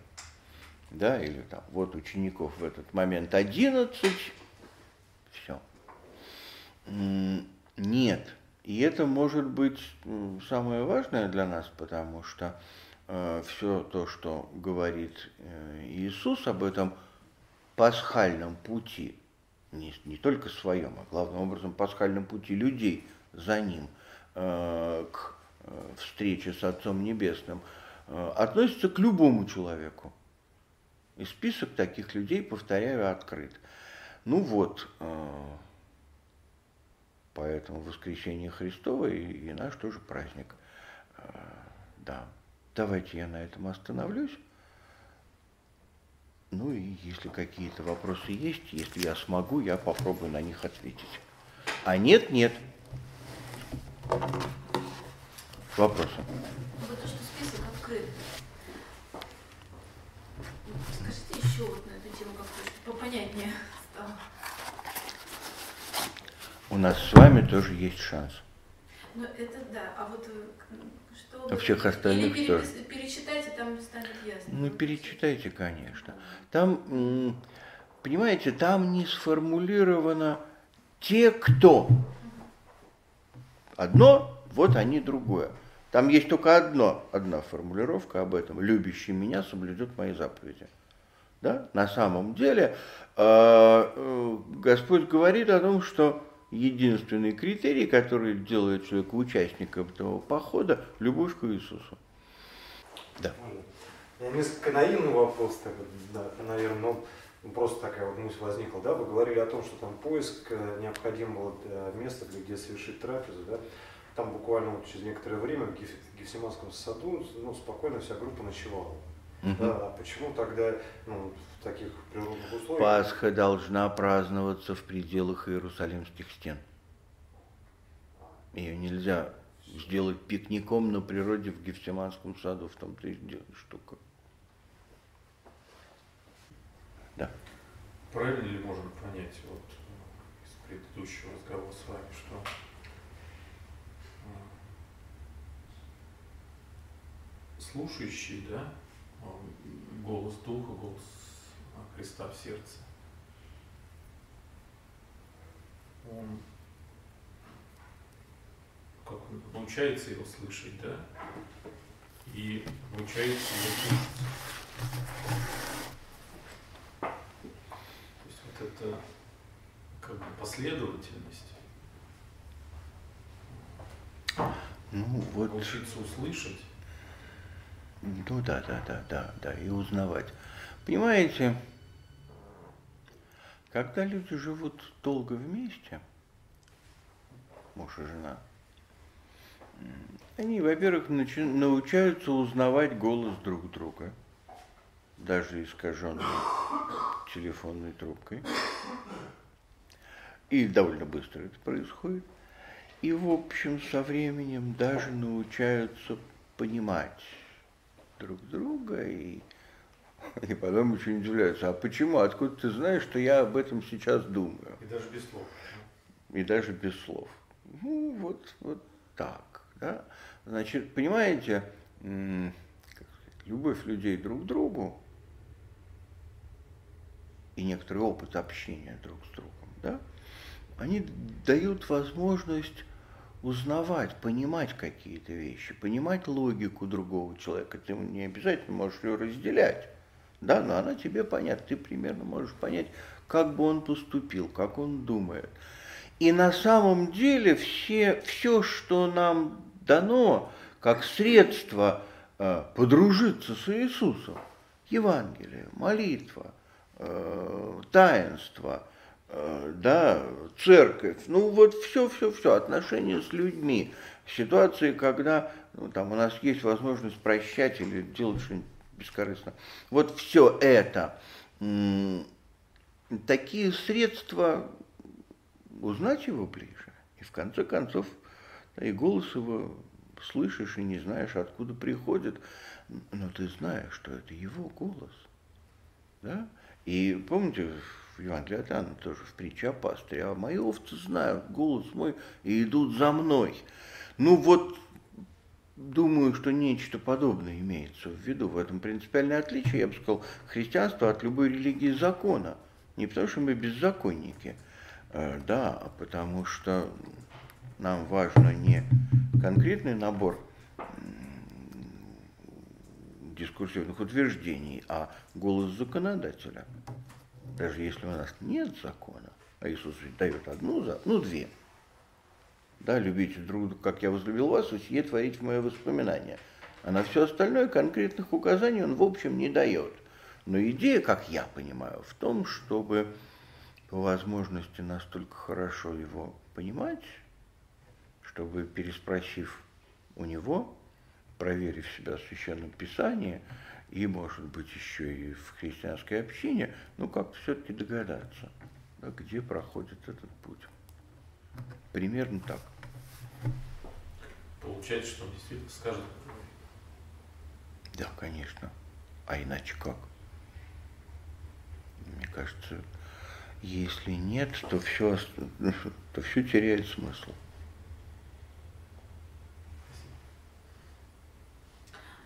Да, или там, вот учеников в этот момент 11, все. Нет. И это может быть самое важное для нас, потому что э, все то, что говорит э, Иисус об этом пасхальном пути, не, не только своем, а главным образом пасхальном пути людей за ним к э, встрече с Отцом Небесным, э, относится к любому человеку. И список таких людей, повторяю, открыт. Ну вот, э, Поэтому воскресенье Христово и, и наш тоже праздник. Да. Давайте я на этом остановлюсь. Ну и если какие-то вопросы есть, если я смогу, я попробую на них ответить. А нет, нет. Вопросы?
Вот то, что список открыт. Скажите еще вот на эту тему как-то попонятнее стало.
у нас с вами тоже есть шанс.
Ну, это да. А вот э, что...
А всех остальных
Или
что?
перечитайте, там станет ясно.
Ну, перечитайте, конечно. Там, понимаете, там не сформулировано те, кто. Одно, вот они другое. Там есть только одно, одна формулировка об этом. Любящий меня соблюдет мои заповеди. Да? На самом деле э, э, Господь говорит о том, что единственный критерий, который делает человека участником этого похода – любовь к Иисусу.
Да. Меня несколько наивный вопрос, так, да, наверное, но просто такая вот мысль возникла. Да? Вы говорили о том, что там поиск э, необходимого места, где совершить трапезу. Да? Там буквально вот через некоторое время в Гефсиманском саду ну, спокойно вся группа ночевала. Угу. Да, а почему тогда ну, в таких природных условиях?
Пасха должна праздноваться в пределах Иерусалимских стен. Ее нельзя сделать пикником на природе в Гефсиманском саду, в том-то и штука. Да.
Правильно ли можно понять вот из предыдущего разговора с вами, что слушающий, да, голос Духа, голос Христа в сердце. Он как он научается его слышать, да, и научается его слушать. Это как бы последовательность.
Ну, вот.
Научиться услышать
Ну да, да, да, да, да, и узнавать. Понимаете, когда люди живут долго вместе, муж и жена, они, во-первых, научаются узнавать голос друг друга, даже искаженный телефонной трубкой. И довольно быстро это происходит. И, в общем, со временем даже научаются понимать друг друга и, и потом очень удивляются, а почему, откуда ты знаешь, что я об этом сейчас думаю?
И даже без слов.
И даже без слов. Ну, вот, вот так, да. Значит, понимаете, любовь людей друг к другу и некоторый опыт общения друг с другом, да, они дают возможность узнавать, понимать какие-то вещи, понимать логику другого человека. Ты не обязательно можешь ее разделять, да, но она тебе понятна. Ты примерно можешь понять, как бы он поступил, как он думает. И на самом деле все, все, что нам дано как средство э, подружиться с Иисусом, Евангелие, молитва, э, таинство, э, да, церковь, ну вот все, все, все, отношения с людьми, ситуации, когда ну, там у нас есть возможность прощать или делать что-нибудь бескорыстно. Вот все это, такие средства узнать его ближе. И в конце концов, да, и голос его слышишь и не знаешь, откуда приходит, но ты знаешь, что это его голос. Да? И помните, в Евангелии тоже в притче о пастыре, а мои овцы знают голос мой и идут за мной. Ну вот, думаю, что нечто подобное имеется в виду. В этом принципиальное отличие, я бы сказал, христианства от любой религии закона. Не потому что мы беззаконники, э, да, а потому что нам важно не конкретный набор дискурсивных утверждений, а голос законодателя. Даже если у нас нет закона, а Иисус ведь дает одну, ну две. Да, любите друг друга, как я возлюбил вас, и сие творить в мое воспоминание. А на все остальное конкретных указаний он в общем не дает. Но идея, как я понимаю, в том, чтобы по возможности настолько хорошо его понимать, чтобы, переспросив у него, проверив себя в Священном Писании и, может быть, еще и в христианской общине, ну, как-то все-таки догадаться, да, где проходит этот путь. Примерно так.
Получается, что он действительно скажет.
Да, конечно. А иначе как? Мне кажется, если нет, то все, то все теряет смысл.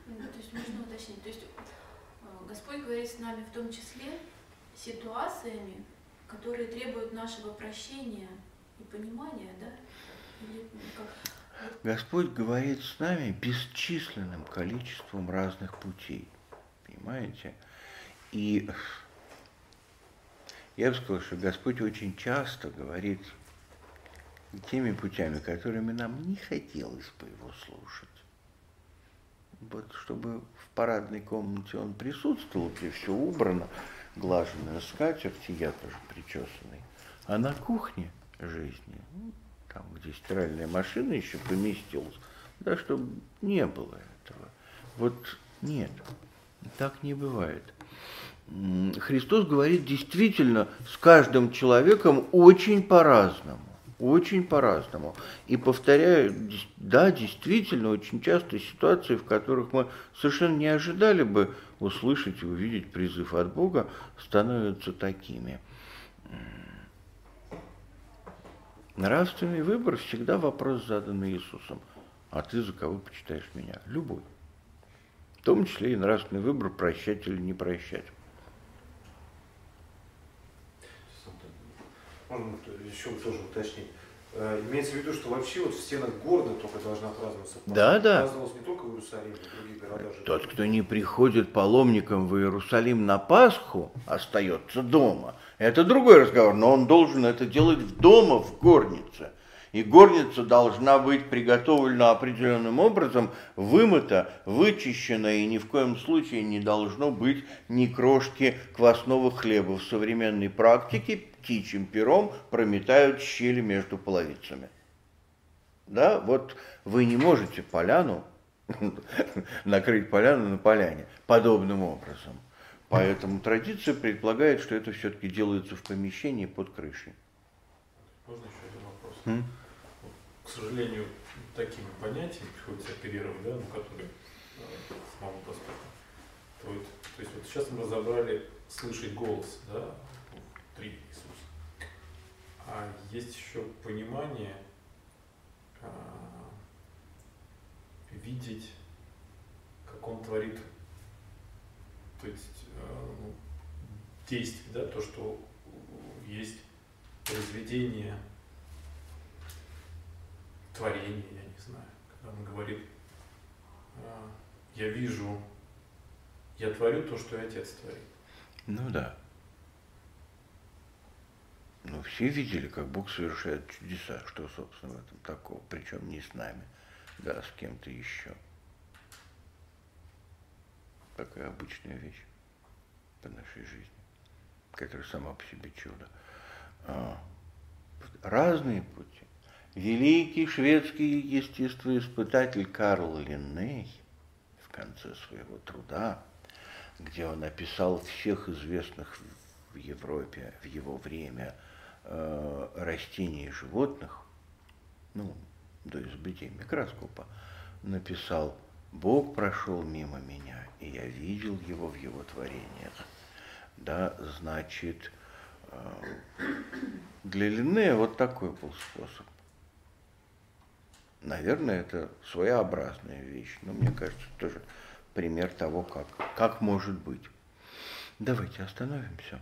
Ну, то есть можно уточнить. То есть э, Господь говорит с нами в том числе ситуациями, которые требуют нашего прощения и понимания, да? Или как?
Господь говорит с нами бесчисленным количеством разных путей. Понимаете? И я бы сказал, что Господь очень часто говорит теми путями, которыми нам не хотелось бы его слушать. Вот чтобы в парадной комнате он присутствовал, где все убрано, глаженная скатерть, я тоже причесанный. А на кухне жизни, ну, там, где стиральная машина еще поместилась, да, чтобы не было этого. Вот нет, так не бывает. Христос говорит действительно с каждым человеком очень по-разному. Очень по-разному. И повторяю, да, действительно, очень часто ситуации, в которых мы совершенно не ожидали бы услышать и увидеть призыв от Бога, становятся такими. Нравственный выбор всегда вопрос, заданный Иисусом. А ты за кого почитаешь меня? Любой. В том числе и нравственный выбор, прощать или не прощать.
Можно еще тоже уточнить. Э, Имеется в виду, что вообще вот в стенах города только должна праздноваться Пасха.
Да, да.
Праздновалась не только в Иерусалиме, в других городах.
Тот, кто не приходит паломником в Иерусалим на Пасху, остается дома. Это другой разговор, но он должен это делать дома, в горнице. И горница должна быть приготовлена определенным образом, вымыта, вычищена, и ни в коем случае не должно быть ни крошки квасного хлеба. В современной практике птичьим пером прометают щели между половицами. Да, вот вы не можете поляну, накрыть поляну на поляне подобным образом. Поэтому традиция предполагает, что это все-таки делается в помещении под крышей.
Можно еще один вопрос? М? К сожалению, такими понятиями приходится оперировать, да, ну, которые э, самому доступны. То, то есть вот сейчас мы разобрали слышать голос, да, три Иисуса. А есть еще понимание, э, видеть, как он творит, то есть э, действие, да, то, что есть произведение, творение, я не знаю, когда он говорит, «А, я вижу, я творю то, что и Отец творит.
Ну да. Ну, все видели, как Бог совершает чудеса, что, собственно, в этом такого, причем не с нами, да, с кем-то еще. Такая обычная вещь по нашей жизни, которая сама по себе чудо. А, разные пути. Великий шведский естествоиспытатель Карл Линней в конце своего труда, где он описал всех известных в Европе в его время э, растений и животных, ну, до изобретения микроскопа, написал «Бог прошел мимо меня, и я видел его в его творениях». Да, значит, для Линнея вот такой был способ. Наверное, это своеобразная вещь, но мне кажется, тоже пример того, как, как может быть. Давайте остановимся.